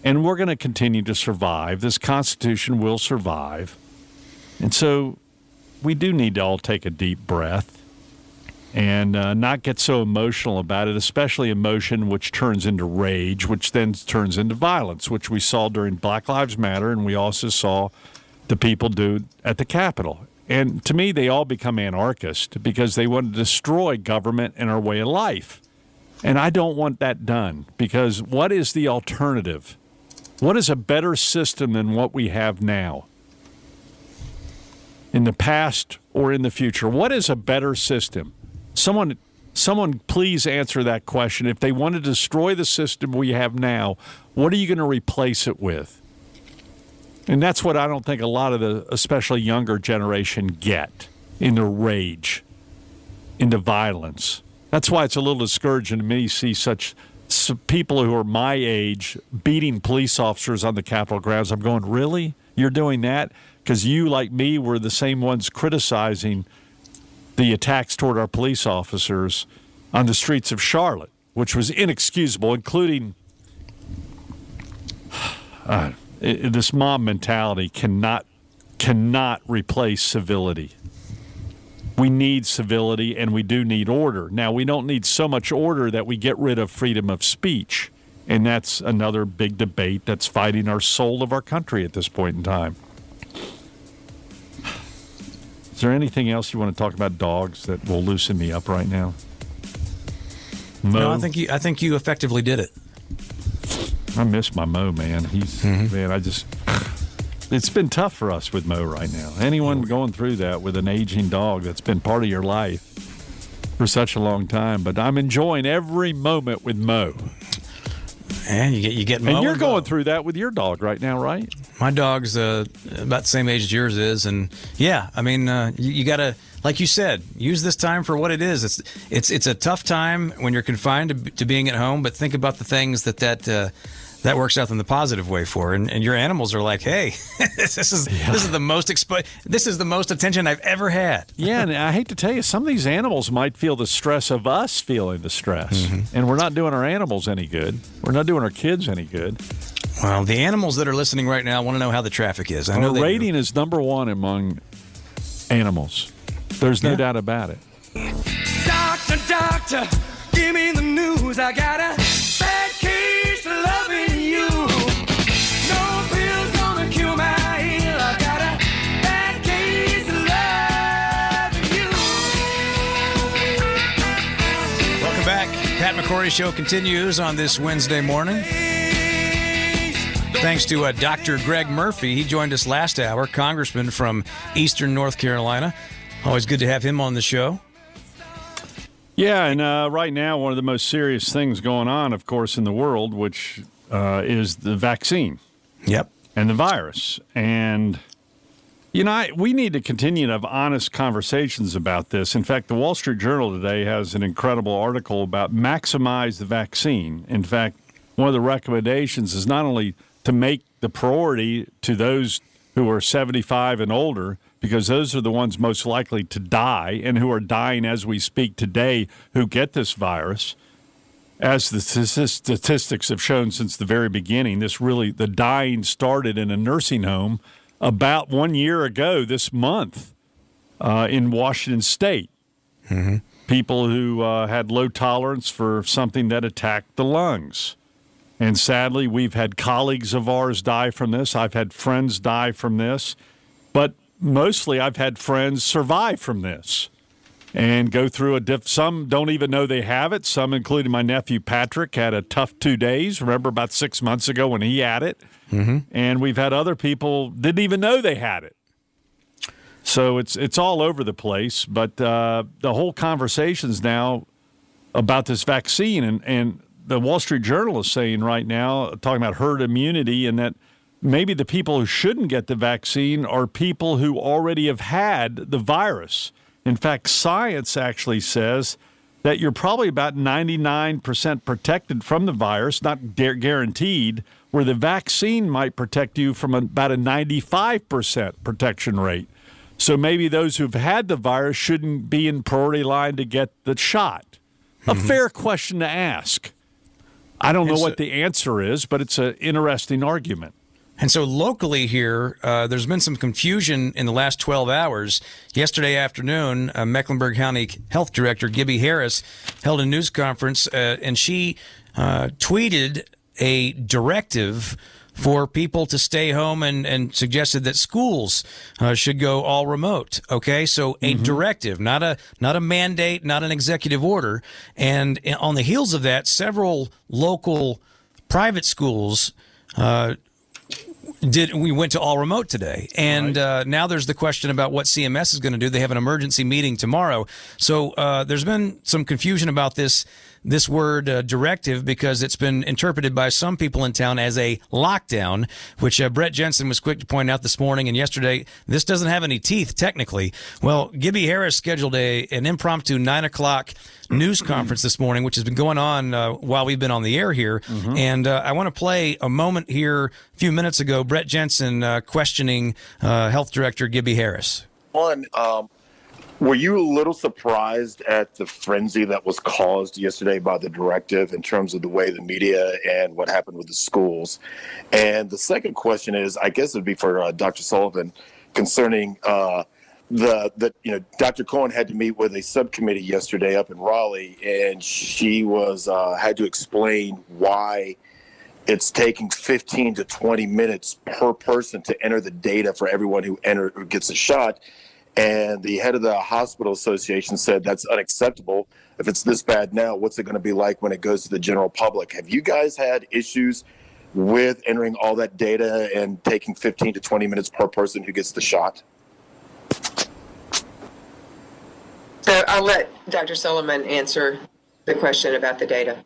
Speaker 11: And we're going to continue to survive. This Constitution will survive. And so we do need to all take a deep breath and uh, not get so emotional about it, especially emotion which turns into rage, which then turns into violence, which we saw during Black Lives Matter, and we also saw the people do at the Capitol. And to me, they all become anarchists because they want to destroy government and our way of life. And I don't want that done because what is the alternative? What is a better system than what we have now? In the past or in the future? What is a better system? Someone someone please answer that question. If they want to destroy the system we have now, what are you going to replace it with? And that's what I don't think a lot of the especially younger generation get in the rage, into violence. That's why it's a little discouraging to me to see such people who are my age beating police officers on the Capitol grounds. I'm going, really? You're doing that? Because you, like me, were the same ones criticizing the attacks toward our police officers on the streets of Charlotte, which was inexcusable, including uh, this mob mentality cannot cannot replace civility. We need civility and we do need order. Now, we don't need so much order that we get rid of freedom of speech. And that's another big debate that's fighting our soul of our country at this point in time. Is there anything else you want to talk about dogs that will loosen me up right now?
Speaker 13: Mo? No, I think you. I think you effectively did it.
Speaker 11: I miss my Mo, man. He's mm-hmm. man. I just. It's been tough for us with Mo right now. Anyone going through that with an aging dog that's been part of your life for such a long time, but I'm enjoying every moment with Mo.
Speaker 13: And you get you get
Speaker 11: Mo and you're going through that with your dog right now, right?
Speaker 13: My dog's uh, about the same age as yours is, and yeah, I mean, uh, you, you got to, like you said, use this time for what it is. It's it's it's a tough time when you're confined to, to being at home, but think about the things that that. Uh, that works out in the positive way for, and, and your animals are like, "Hey, this is yeah. this is the most expo- this is the most attention I've ever had."
Speaker 11: yeah, and I hate to tell you, some of these animals might feel the stress of us feeling the stress, mm-hmm. and we're not doing our animals any good. We're not doing our kids any good.
Speaker 13: Well, the animals that are listening right now want to know how the traffic is. I know
Speaker 11: the rating is number one among animals. There's no yeah. doubt about it.
Speaker 5: Doctor, doctor, give me the news. I got a bad case of loving you. No pill's gonna cure my ill. I got a bad case of loving
Speaker 13: you. Welcome back. Pat McCrory Show continues on this Wednesday morning. Thanks to uh, Dr. Greg Murphy. He joined us last hour, congressman from Eastern North Carolina. Always good to have him on the show.
Speaker 11: Yeah, and uh, right now, one of the most serious things going on, of course, in the world, which uh, is the vaccine.
Speaker 13: Yep.
Speaker 11: And the virus. And, you know, I, we need to continue to have honest conversations about this. In fact, the Wall Street Journal today has an incredible article about maximize the vaccine. In fact, one of the recommendations is not only to make the priority to those who are 75 and older because those are the ones most likely to die and who are dying as we speak today who get this virus as the statistics have shown since the very beginning this really the dying started in a nursing home about one year ago this month uh, in washington state
Speaker 13: mm-hmm.
Speaker 11: people who uh, had low tolerance for something that attacked the lungs. And sadly, we've had colleagues of ours die from this. I've had friends die from this. But mostly, I've had friends survive from this and go through a diff. Some don't even know they have it. Some, including my nephew Patrick, had a tough two days. Remember about six months ago when he had it.
Speaker 13: Mm-hmm.
Speaker 11: And we've had other people didn't even know they had it. So it's it's all over the place. But uh, the whole conversations now about this vaccine and and the Wall Street Journal is saying right now, talking about herd immunity, and that maybe the people who shouldn't get the vaccine are people who already have had the virus. In fact, science actually says that you're probably about 99% protected from the virus, not guaranteed, where the vaccine might protect you from about a 95% protection rate. So maybe those who've had the virus shouldn't be in priority line to get the shot. A mm-hmm. fair question to ask. I don't know so, what the answer is, but it's an interesting argument.
Speaker 13: And so locally here, uh, there's been some confusion in the last 12 hours. Yesterday afternoon, uh, Mecklenburg County Health Director Gibbie Harris held a news conference, uh, and she uh, tweeted a directive for people to stay home and, and suggested that schools uh, should go all remote. Okay, so a mm-hmm. directive, not a not a mandate, not an executive order. And on the heels of that, several local private schools. Uh, did we went to all remote today and uh, now there's the question about what cms is going to do they have an emergency meeting tomorrow so uh, there's been some confusion about this this word uh, directive because it's been interpreted by some people in town as a lockdown, which uh, Brett Jensen was quick to point out this morning and yesterday. This doesn't have any teeth technically. Well, Gibbie Harris scheduled a an impromptu nine o'clock news conference this morning, which has been going on uh, while we've been on the air here. Mm-hmm. And uh, I want to play a moment here a few minutes ago. Brett Jensen uh, questioning uh, Health Director Gibbie Harris.
Speaker 21: One, um, were you a little surprised at the frenzy that was caused yesterday by the directive in terms of the way the media and what happened with the schools? And the second question is, I guess it'd be for uh, Dr. Sullivan concerning uh, the the you know Dr. Cohen had to meet with a subcommittee yesterday up in Raleigh, and she was uh, had to explain why it's taking 15 to 20 minutes per person to enter the data for everyone who enter who gets a shot and the head of the hospital association said that's unacceptable. If it's this bad now, what's it going to be like when it goes to the general public? Have you guys had issues with entering all that data and taking 15 to 20 minutes per person who gets the shot?
Speaker 22: So I'll let Dr. Solomon answer the question about the data.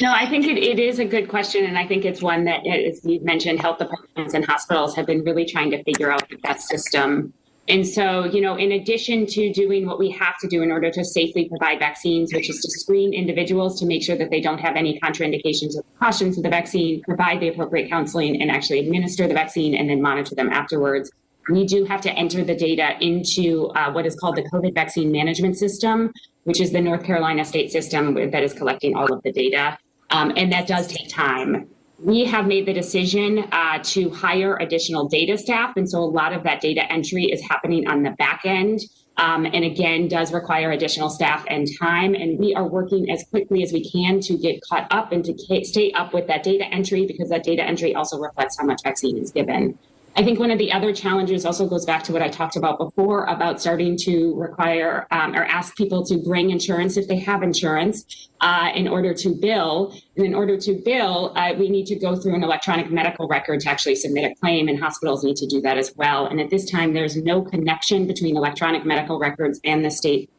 Speaker 23: No, I think it, it is a good question. And I think it's one that, as you mentioned, health departments and hospitals have been really trying to figure out the best system. And so, you know, in addition to doing what we have to do in order to safely provide vaccines, which is to screen individuals to make sure that they don't have any contraindications or precautions of the vaccine, provide the appropriate counseling, and actually administer the vaccine and then monitor them afterwards, we do have to enter the data into uh, what is called the COVID vaccine management system, which is the North Carolina state system that is collecting all of the data. Um, and that does take time. We have made the decision uh, to hire additional data staff. And so a lot of that data entry is happening on the back end. Um, and again, does require additional staff and time. And we are working as quickly as we can to get caught up and to stay up with that data entry because that data entry also reflects how much vaccine is given. I think one of the other challenges also goes back to what I talked about before about starting to require um, or ask people to bring insurance if they have insurance uh, in order to bill. And in order to bill, uh, we need to go through an electronic medical record to actually submit a claim, and hospitals need to do that as well. And at this time, there's no connection between electronic medical records and the state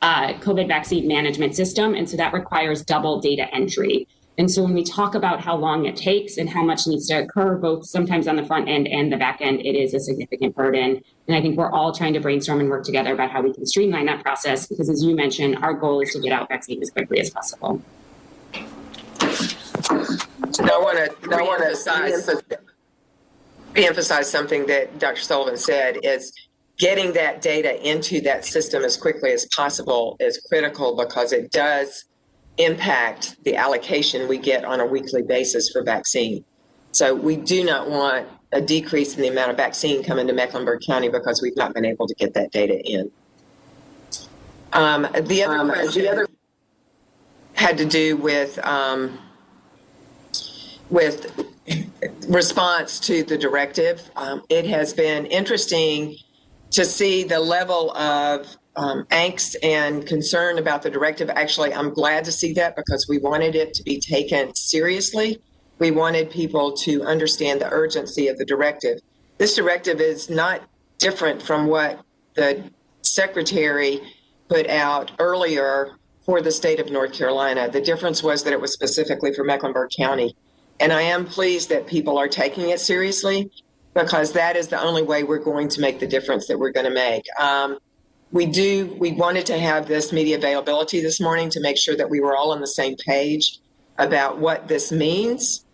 Speaker 23: uh, COVID vaccine management system. And so that requires double data entry. And so when we talk about how long it takes and how much needs to occur, both sometimes on the front end and the back end, it is a significant burden. And I think we're all trying to brainstorm and work together about how we can streamline that process because, as you mentioned, our goal is to get out vaccine as quickly as possible.
Speaker 22: I want to I want to re-emphasize something that Dr. Sullivan said is getting that data into that system as quickly as possible is critical because it does impact the allocation we get on a weekly basis for vaccine. So we do not want a decrease in the amount of vaccine coming to Mecklenburg County because we've not been able to get that data in. Um, the other Um, question the other- had to do with um, with response to the directive. Um, it has been interesting to see the level of um, angst and concern about the directive. Actually, I'm glad to see that because we wanted it to be taken seriously. We wanted people to understand the urgency of the directive. This directive is not different from what the secretary put out earlier for the state of North Carolina. The difference was that it was specifically for Mecklenburg County. And I am pleased that people are taking it seriously because that is the only way we're going to make the difference that we're going to make. Um, we do, we wanted to have this media availability this morning to make sure that we were all on the same page about what this means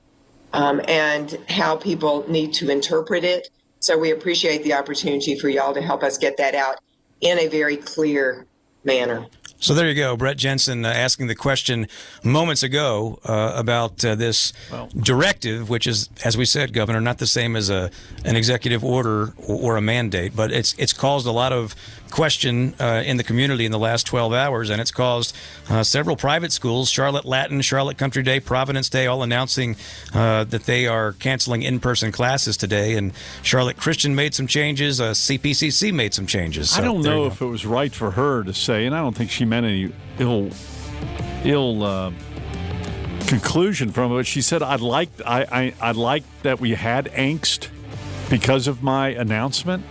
Speaker 22: um, and how people need to interpret it. So we appreciate the opportunity for y'all to help us get that out in a very clear manner.
Speaker 13: So there you go, Brett Jensen uh, asking the question moments ago uh, about uh, this directive, which is, as we said, Governor, not the same as a an executive order or, or a mandate, but it's it's caused a lot of question uh, in the community in the last 12 hours, and it's caused uh, several private schools, Charlotte Latin, Charlotte Country Day, Providence Day, all announcing uh, that they are canceling in-person classes today, and Charlotte Christian made some changes, uh, CPCC made some changes.
Speaker 11: I don't know if it was right for her to say, and I don't think she meant any ill, ill uh, conclusion from it. She said, "I'd like, I, I, I like that we had angst because of my announcement."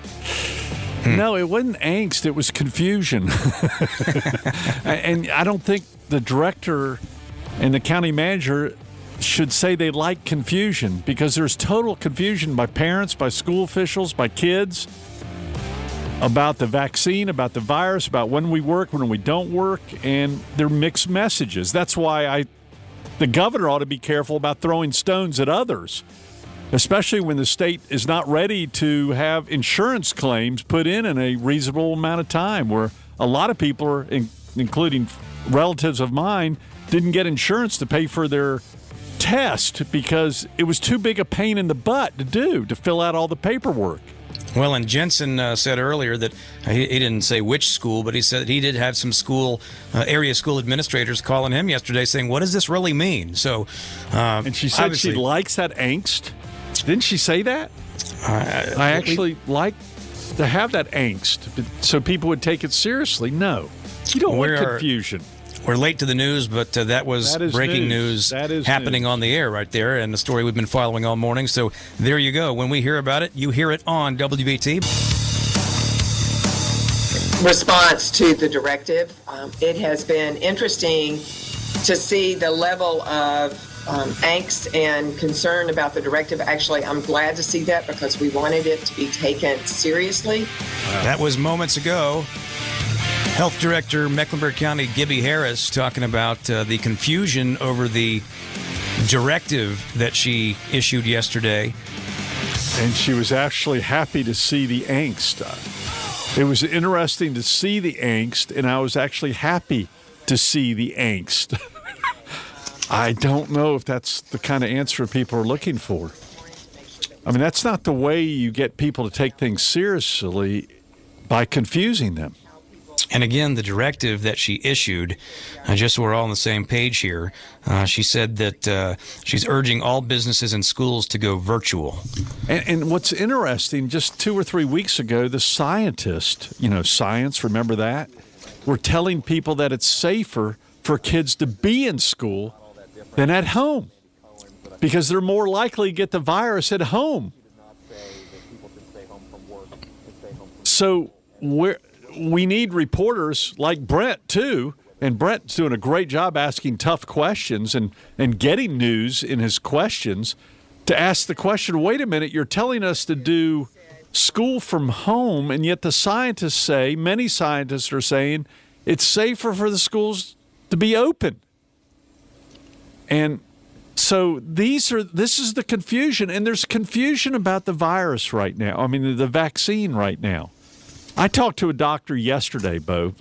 Speaker 11: Hmm. No, it wasn't angst. It was confusion, and I don't think the director and the county manager should say they like confusion because there's total confusion by parents, by school officials, by kids about the vaccine, about the virus, about when we work, when we don't work, and they're mixed messages. That's why I, the governor ought to be careful about throwing stones at others, especially when the state is not ready to have insurance claims put in in a reasonable amount of time. Where a lot of people are, in, including relatives of mine, didn't get insurance to pay for their test because it was too big a pain in the butt to do to fill out all the paperwork.
Speaker 13: Well, and Jensen uh, said earlier that he, he didn't say which school, but he said he did have some school uh, area school administrators calling him yesterday saying, "What does this really mean?" So, uh,
Speaker 11: and she said she likes that angst. Didn't she say that? I actually like to have that angst, so people would take it seriously. No, you don't want
Speaker 13: We are-
Speaker 11: confusion.
Speaker 13: We're late to the news, but uh, that was
Speaker 11: That is
Speaker 13: breaking
Speaker 11: news.
Speaker 13: news,
Speaker 11: That is
Speaker 13: happening on the air right there, and the story we've been following all morning. So there you go. When we hear about it, you hear it on WBT.
Speaker 22: response to the directive. Um, it has been interesting to see the level of um, angst and concern about the directive. Actually, I'm glad to see that because we wanted it to be taken seriously.
Speaker 13: That was moments ago. Health Director Mecklenburg County Gibbie Harris talking about uh, the confusion over the directive that she issued yesterday.
Speaker 11: And she was actually happy to see the angst. It was interesting to see the angst, and I was actually happy to see the angst. I don't know if that's the kind of answer people are looking for. I mean, that's not the way you get people to take things seriously by confusing them.
Speaker 13: And again, the directive that she issued, uh, just so we're all on the same page here, uh, she said that uh, she's urging all businesses and schools to go virtual.
Speaker 11: And, and what's interesting, just two or three weeks ago, the scientists, you know, science, remember that, were telling people that it's safer for kids to be in school than at home because they're more likely to get the virus at home. So we're, we need reporters like Brent, too. And Brent's doing a great job asking tough questions and, and getting news in his questions to ask the question wait a minute, you're telling us to do school from home, and yet the scientists say, many scientists are saying, it's safer for the schools to be open. And so these are this is the confusion, and there's confusion about the virus right now. I mean, the vaccine right now. I talked to a doctor yesterday, Bo.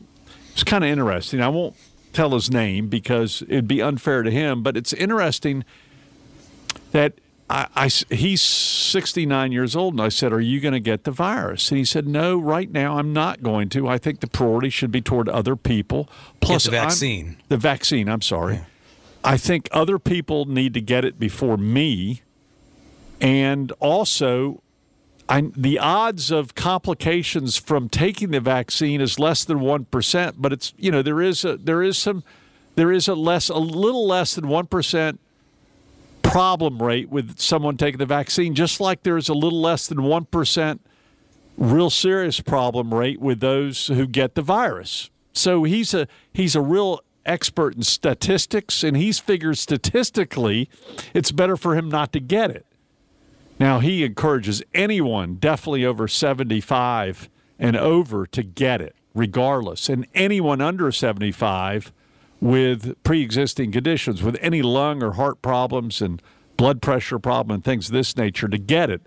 Speaker 11: It's kind of interesting. I won't tell his name because it'd be unfair to him, but it's interesting that I, I he's 69 years old, and I said, "Are you going to get the virus?" And he said, "No, right now I'm not going to. I think the priority should be toward other people. Plus,
Speaker 13: the
Speaker 11: I'm-
Speaker 13: vaccine.
Speaker 11: the vaccine. I'm sorry. I think other people need to get it before me, and also." I, the odds of complications from taking the vaccine is less than one percent, but it's you know there is a there is some there is a less a little less than one percent problem rate with someone taking the vaccine, just like there is a little less than one percent real serious problem rate with those who get the virus. So he's a he's a real expert in statistics, and he's figured statistically it's better for him not to get it. Now, he encourages anyone, definitely over 75 and over, to get it, regardless. And anyone under 75 with pre existing conditions, with any lung or heart problems and blood pressure problem and things of this nature, to get it.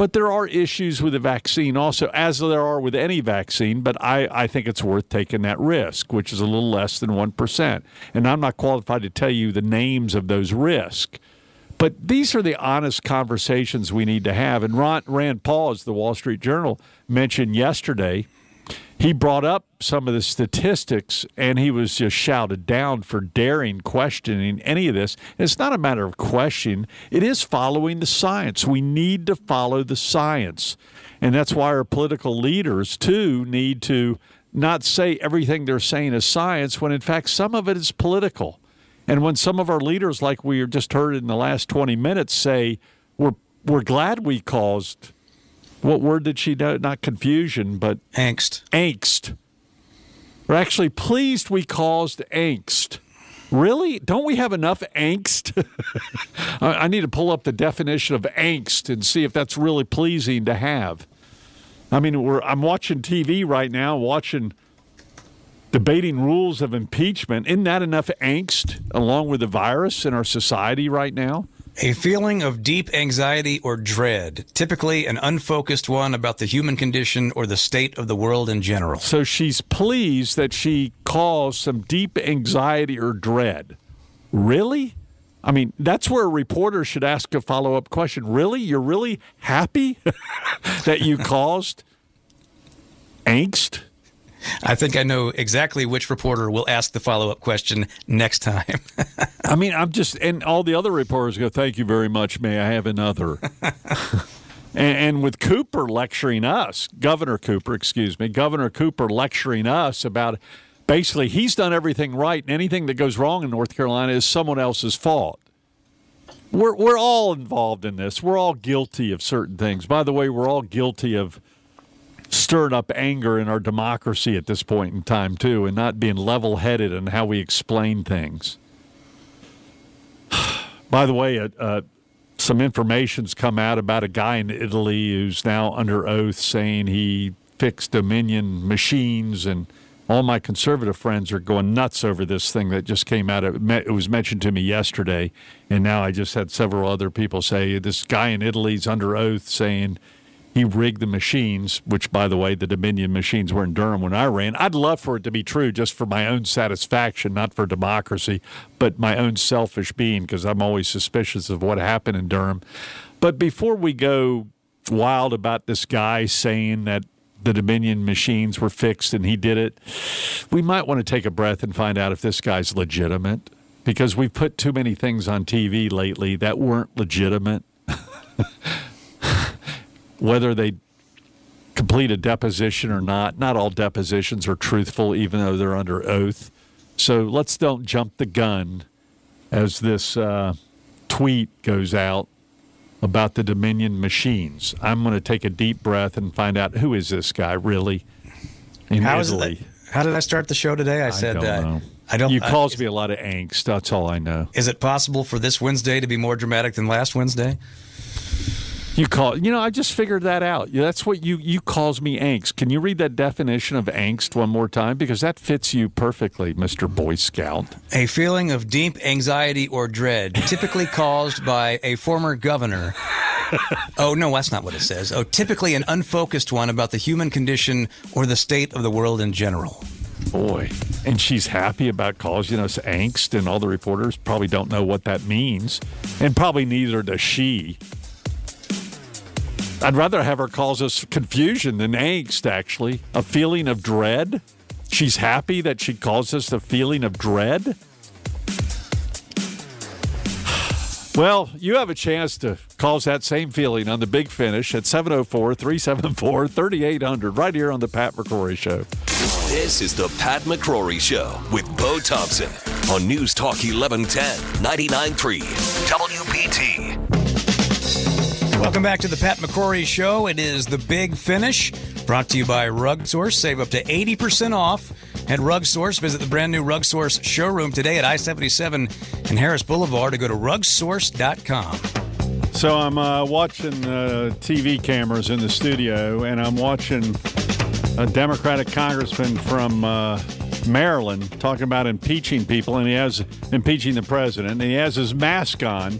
Speaker 11: But there are issues with the vaccine also, as there are with any vaccine. But I, I think it's worth taking that risk, which is a little less than 1%. And I'm not qualified to tell you the names of those risks. But these are the honest conversations we need to have. And Rand Paul, as the Wall Street Journal mentioned yesterday, he brought up some of the statistics and he was just shouted down for daring questioning any of this. And it's not a matter of question, it is following the science. We need to follow the science. And that's why our political leaders, too, need to not say everything they're saying is science when in fact some of it is political. And when some of our leaders, like we just heard in the last 20 minutes, say, we're, we're glad we caused, what word did she know? Not confusion, but
Speaker 13: angst.
Speaker 11: Angst. We're actually pleased we caused angst. Really? Don't we have enough angst? I need to pull up the definition of angst and see if that's really pleasing to have. I mean, we're, I'm watching TV right now, watching debating rules of impeachment. Isn't that enough angst along with the virus in our society right now?
Speaker 13: A feeling of deep anxiety or dread, typically an unfocused one about the human condition or the state of the world in general.
Speaker 11: So she's pleased that she caused some deep anxiety or dread. Really? I mean, that's where a reporter should ask a follow up question. Really? You're really happy that you caused angst?
Speaker 13: I think I know exactly which reporter will ask the follow up question next time.
Speaker 11: I mean, I'm just, and all the other reporters go, thank you very much. May I have another? and, and with Cooper lecturing us, Governor Cooper, excuse me, Governor Cooper lecturing us about basically he's done everything right, and anything that goes wrong in North Carolina is someone else's fault. We're, we're all involved in this. We're all guilty of certain things. By the way, we're all guilty of stirring up anger in our democracy at this point in time, too, and not being level headed in how we explain things. By the way, uh, uh, some information's come out about a guy in Italy who's now under oath saying he fixed Dominion machines, and all my conservative friends are going nuts over this thing that just came out. It was mentioned to me yesterday, and now I just had several other people say this guy in Italy's under oath saying he rigged the machines, which, by the way, the Dominion machines were in Durham when I ran. I'd love for it to be true just for my own satisfaction, not for democracy, but my own selfish being, because I'm always suspicious of what happened in Durham. But before we go wild about this guy saying that the Dominion machines were fixed and he did it, we might want to take a breath and find out if this guy's legitimate, because we've put too many things on TV lately that weren't legitimate whether they complete a deposition or not. Not all depositions are truthful, even though they're under oath. So let's don't jump the gun as this uh, tweet goes out about the Dominion machines. I'm going to take a deep breath and find out who is this guy really in
Speaker 13: How is
Speaker 11: Italy.
Speaker 13: it- how did I start the show today? I said
Speaker 11: don't
Speaker 13: uh,
Speaker 11: know.
Speaker 13: I don't.
Speaker 11: You
Speaker 13: uh,
Speaker 11: caused me a lot of angst. That's all I know.
Speaker 13: Is it possible for this Wednesday to be more dramatic than last Wednesday?
Speaker 11: You call, you know, I just figured that out. That's what you you calls me angst. Can you read that definition of angst one more time because that fits you perfectly, Mister Boy Scout.
Speaker 13: A feeling of deep anxiety or dread, typically caused by a former governor. oh, no, that's not what it says. Oh, typically an unfocused one about the human condition or the state of the world in general.
Speaker 11: Boy. And she's happy about causing us angst, and all the reporters probably don't know what that means. And probably neither does she. I'd rather have her cause us confusion than angst, actually. A feeling of dread. She's happy that she caused us a feeling of dread. Well, you have a chance to cause that same feeling on the big finish at 704 374 3800 right here on The Pat McCrory Show.
Speaker 7: This is the Pat McCrory Show with Bo Thompson on News Talk 1110, 99.3 WBT.
Speaker 13: Welcome back to the Pat McCrory Show. It is the big finish brought to you by Rug Source. Save up to 80% off at Rug Source. Visit the brand new Rug Source showroom today at I 77 and Harris Boulevard to go to rugsource.com.
Speaker 11: So I'm uh, watching uh, TV cameras in the studio, and I'm watching a Democratic congressman from uh, Maryland talking about impeaching people, and he has impeaching the president, and he has his mask on,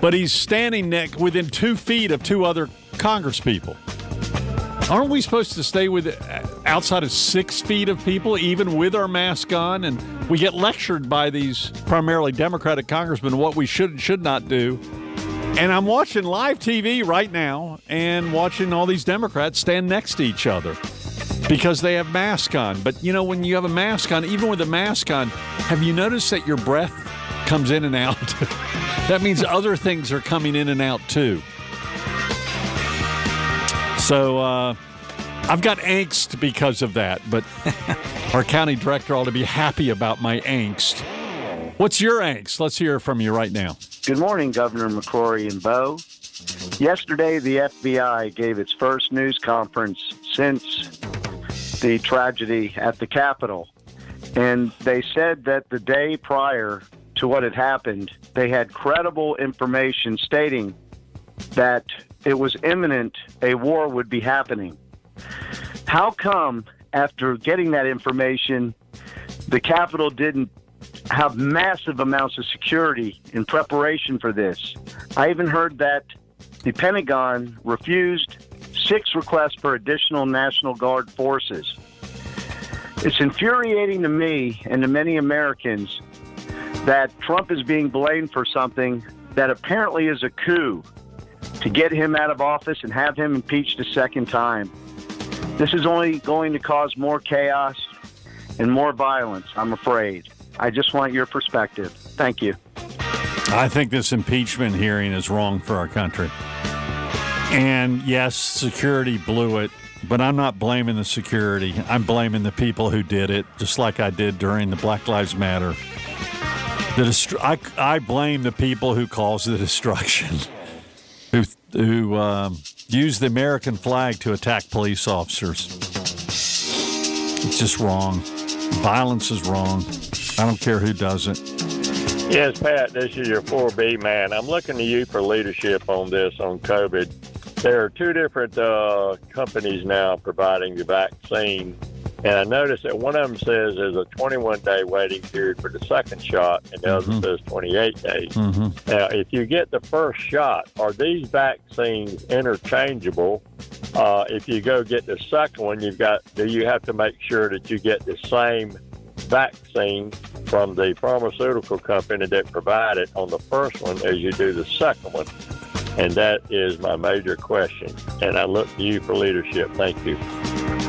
Speaker 11: but he's standing neck within two feet of two other congresspeople. Aren't we supposed to stay with uh, outside of six feet of people, even with our mask on? And we get lectured by these primarily Democratic congressmen what we should and should not do. And I'm watching live TV right now and watching all these Democrats stand next to each other because they have masks on. But you know, when you have a mask on, even with a mask on, have you noticed that your breath comes in and out? that means other things are coming in and out too. So uh, I've got angst because of that, but our county director ought to be happy about my angst. What's your angst? Let's hear from you right now.
Speaker 17: Good morning, Governor McCrory and Bo. Yesterday, the FBI gave its first news conference since the tragedy at the Capitol. And they said that the day prior to what had happened, they had credible information stating that it was imminent a war would be happening. How come, after getting that information, the Capitol didn't have massive amounts of security in preparation for this? I even heard that the Pentagon refused six requests for additional National Guard forces. It's infuriating to me and to many Americans that Trump is being blamed for something that apparently is a coup to get him out of office and have him impeached a second time. This is only going to cause more chaos and more violence, I'm afraid. I just want your perspective. Thank you.
Speaker 11: I think this impeachment hearing is wrong for our country. And yes, security blew it, but I'm not blaming the security. I'm blaming the people who did it, just like I did during the Black Lives Matter. The dest- I, I blame the people who caused the destruction, who who um, the American flag to attack police officers. It's just wrong. Violence is wrong. I don't care who does it.
Speaker 6: Yes, Pat, this is your 4B man. I'm looking to you for leadership on this, on COVID. There are two different uh, companies now providing the vaccine. And I noticed that one of them says there's a 21 day waiting period for the second shot, and the other says 28 days.
Speaker 11: Mm-hmm.
Speaker 6: Now, if you get the first shot, are these vaccines interchangeable? Uh, if you go get the second one, you've got do you have to make sure that you get the same vaccine from the pharmaceutical company that provided on the first one as you do the second one? And that is my major question. And I look to you for leadership. Thank you.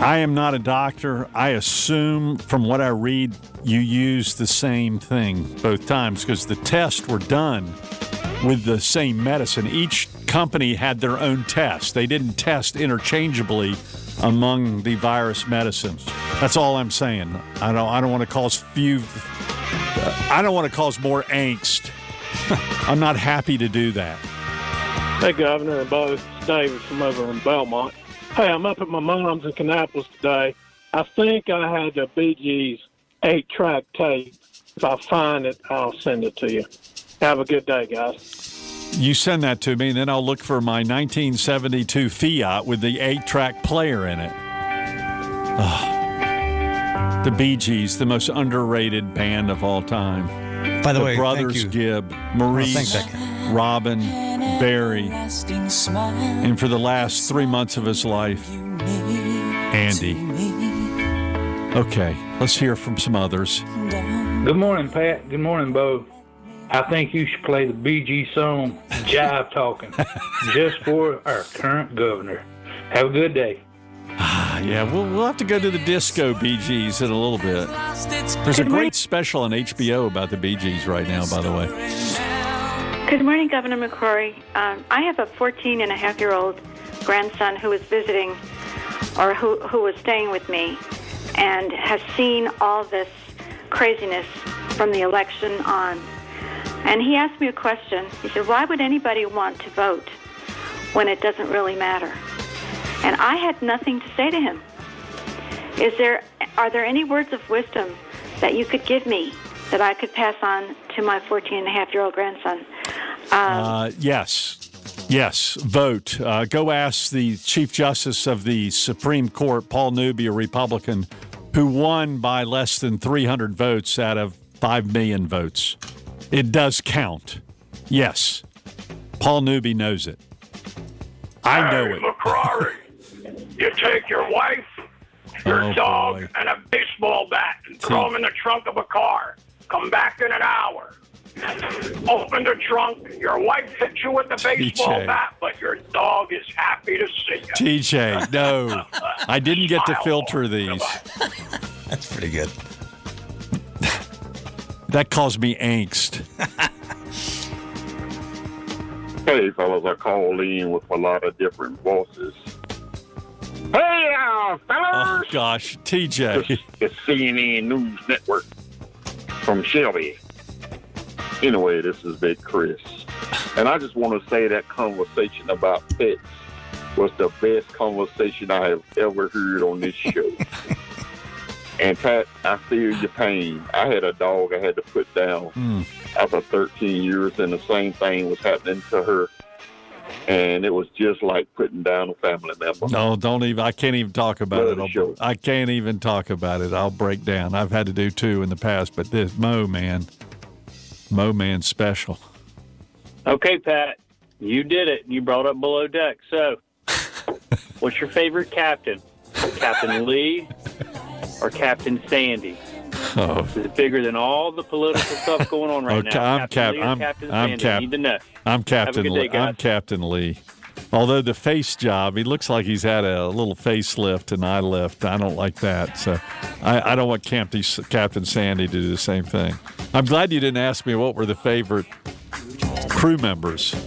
Speaker 11: I am not a doctor. I assume from what I read, you use the same thing both times because the tests were done with the same medicine. Each company had their own test. They didn't test interchangeably among the virus medicines. That's all I'm saying. I don't. I don't want to cause few. I don't want to cause more angst. I'm not happy to do that.
Speaker 24: Hey, Governor and Bo, it's David from over in Belmont. Hey, I'm up at my mom's in Kannapolis today. I think I had the Bee Gees eight track tape. If I find it, I'll send it to you. Have a good day, guys.
Speaker 11: You send that to me, and then I'll look for my 1972 Fiat with the eight track player in it. Ah. the Bee Gees, the most underrated band of all time.
Speaker 13: By the way, thank
Speaker 11: Brothers
Speaker 13: you.
Speaker 11: Gibb,
Speaker 13: Oh,
Speaker 11: Maurice,
Speaker 13: thanks, that
Speaker 11: Robin, Barry, and for the last three months of his life, Andy. Okay, let's hear from some others.
Speaker 25: Good morning, Pat. Good morning, Bo. I think you should play the Bee Gees song Jive Talking just for our current governor. Have a good day.
Speaker 11: Ah, yeah, we'll, we'll have to go to the disco Bee Gees in a little bit. There's a great special on HBO about the Bee Gees right now, by the way.
Speaker 26: Good morning, Governor McCrory. Um, I have a 14 and a half year old grandson who was visiting or who, who was staying with me and has seen all this craziness from the election on. And he asked me a question. He said, Why would anybody want to vote when it doesn't really matter? And I had nothing to say to him. Is there are there any words of wisdom that you could give me that I could pass on to my 14 and a half year old grandson?
Speaker 11: Uh, yes. Yes, vote. Uh, go ask the Chief Justice of the Supreme Court, Paul Newby, a Republican, who won by less than 300 votes out of 5 million votes. It does count. Yes. Paul Newby knows it. I know
Speaker 27: Hey,
Speaker 11: it.
Speaker 27: McCrory, you take your wife, your
Speaker 11: Oh,
Speaker 27: dog,
Speaker 11: boy.
Speaker 27: and a baseball bat and throw them in the trunk of a car. Come back in an hour. Open the trunk. Your wife hits you with the baseball
Speaker 11: TJ.
Speaker 27: bat, but your dog is happy to see you.
Speaker 11: TJ, no. I didn't get to filter these.
Speaker 13: That's pretty good.
Speaker 11: That caused me angst.
Speaker 28: Hey, fellas, I call in with a lot of different voices. Hey, uh,
Speaker 11: Oh,
Speaker 28: fellas!
Speaker 11: gosh. TJ.
Speaker 28: It's CNN News Network from Shelby. Anyway, this is Big Chris. And I just want to say that conversation about pets was the best conversation I have ever heard on this show. and Pat, I feel your pain. I had a dog I had to put down
Speaker 11: Hmm.
Speaker 28: after 13 years, and the same thing was happening to her. And it was just like putting down a family member.
Speaker 11: No, don't even. I can't even talk about
Speaker 28: Love
Speaker 11: it.
Speaker 28: the
Speaker 11: I can't even talk about it. I'll break down. I've had to do two in the past, but this Mo man, Mo man special.
Speaker 29: Okay, Pat, you did it. You brought up below deck. So, what's your favorite captain? Captain Lee or Captain Sandy?
Speaker 11: Oh,
Speaker 29: This is bigger than all the political stuff going on right
Speaker 11: okay.
Speaker 29: now.
Speaker 11: I'm Cap.
Speaker 29: Lee
Speaker 11: I'm
Speaker 29: Captain
Speaker 11: I'm Cap.
Speaker 29: need to know.
Speaker 11: I'm Captain. Lee.
Speaker 29: day, guys.
Speaker 11: I'm Captain Lee. Although the face job, he looks like he's had a little facelift and eye lift. I don't like that. So I, I don't want Captain Captain Sandy to do the same thing. I'm glad you didn't ask me what were the favorite crew members.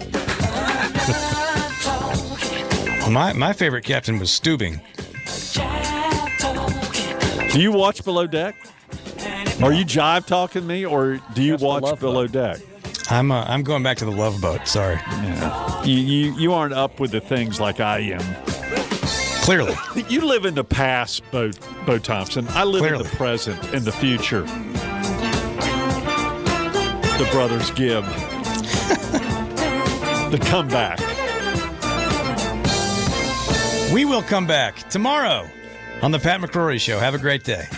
Speaker 13: My my favorite captain was Stubing.
Speaker 11: Do you watch Below Deck? Are you jive talking me, or do you watch
Speaker 13: Love
Speaker 11: Below Deck?
Speaker 13: I'm uh, I'm going back to the Love Boat. Sorry.
Speaker 11: You, you you aren't up with the things like I am.
Speaker 13: Clearly,
Speaker 11: you live in the past, Bo, Bo Thompson. I live in the present and the future. The brothers Gibb. the comeback.
Speaker 13: We will come back tomorrow on the Pat McCrory Show. Have a great day.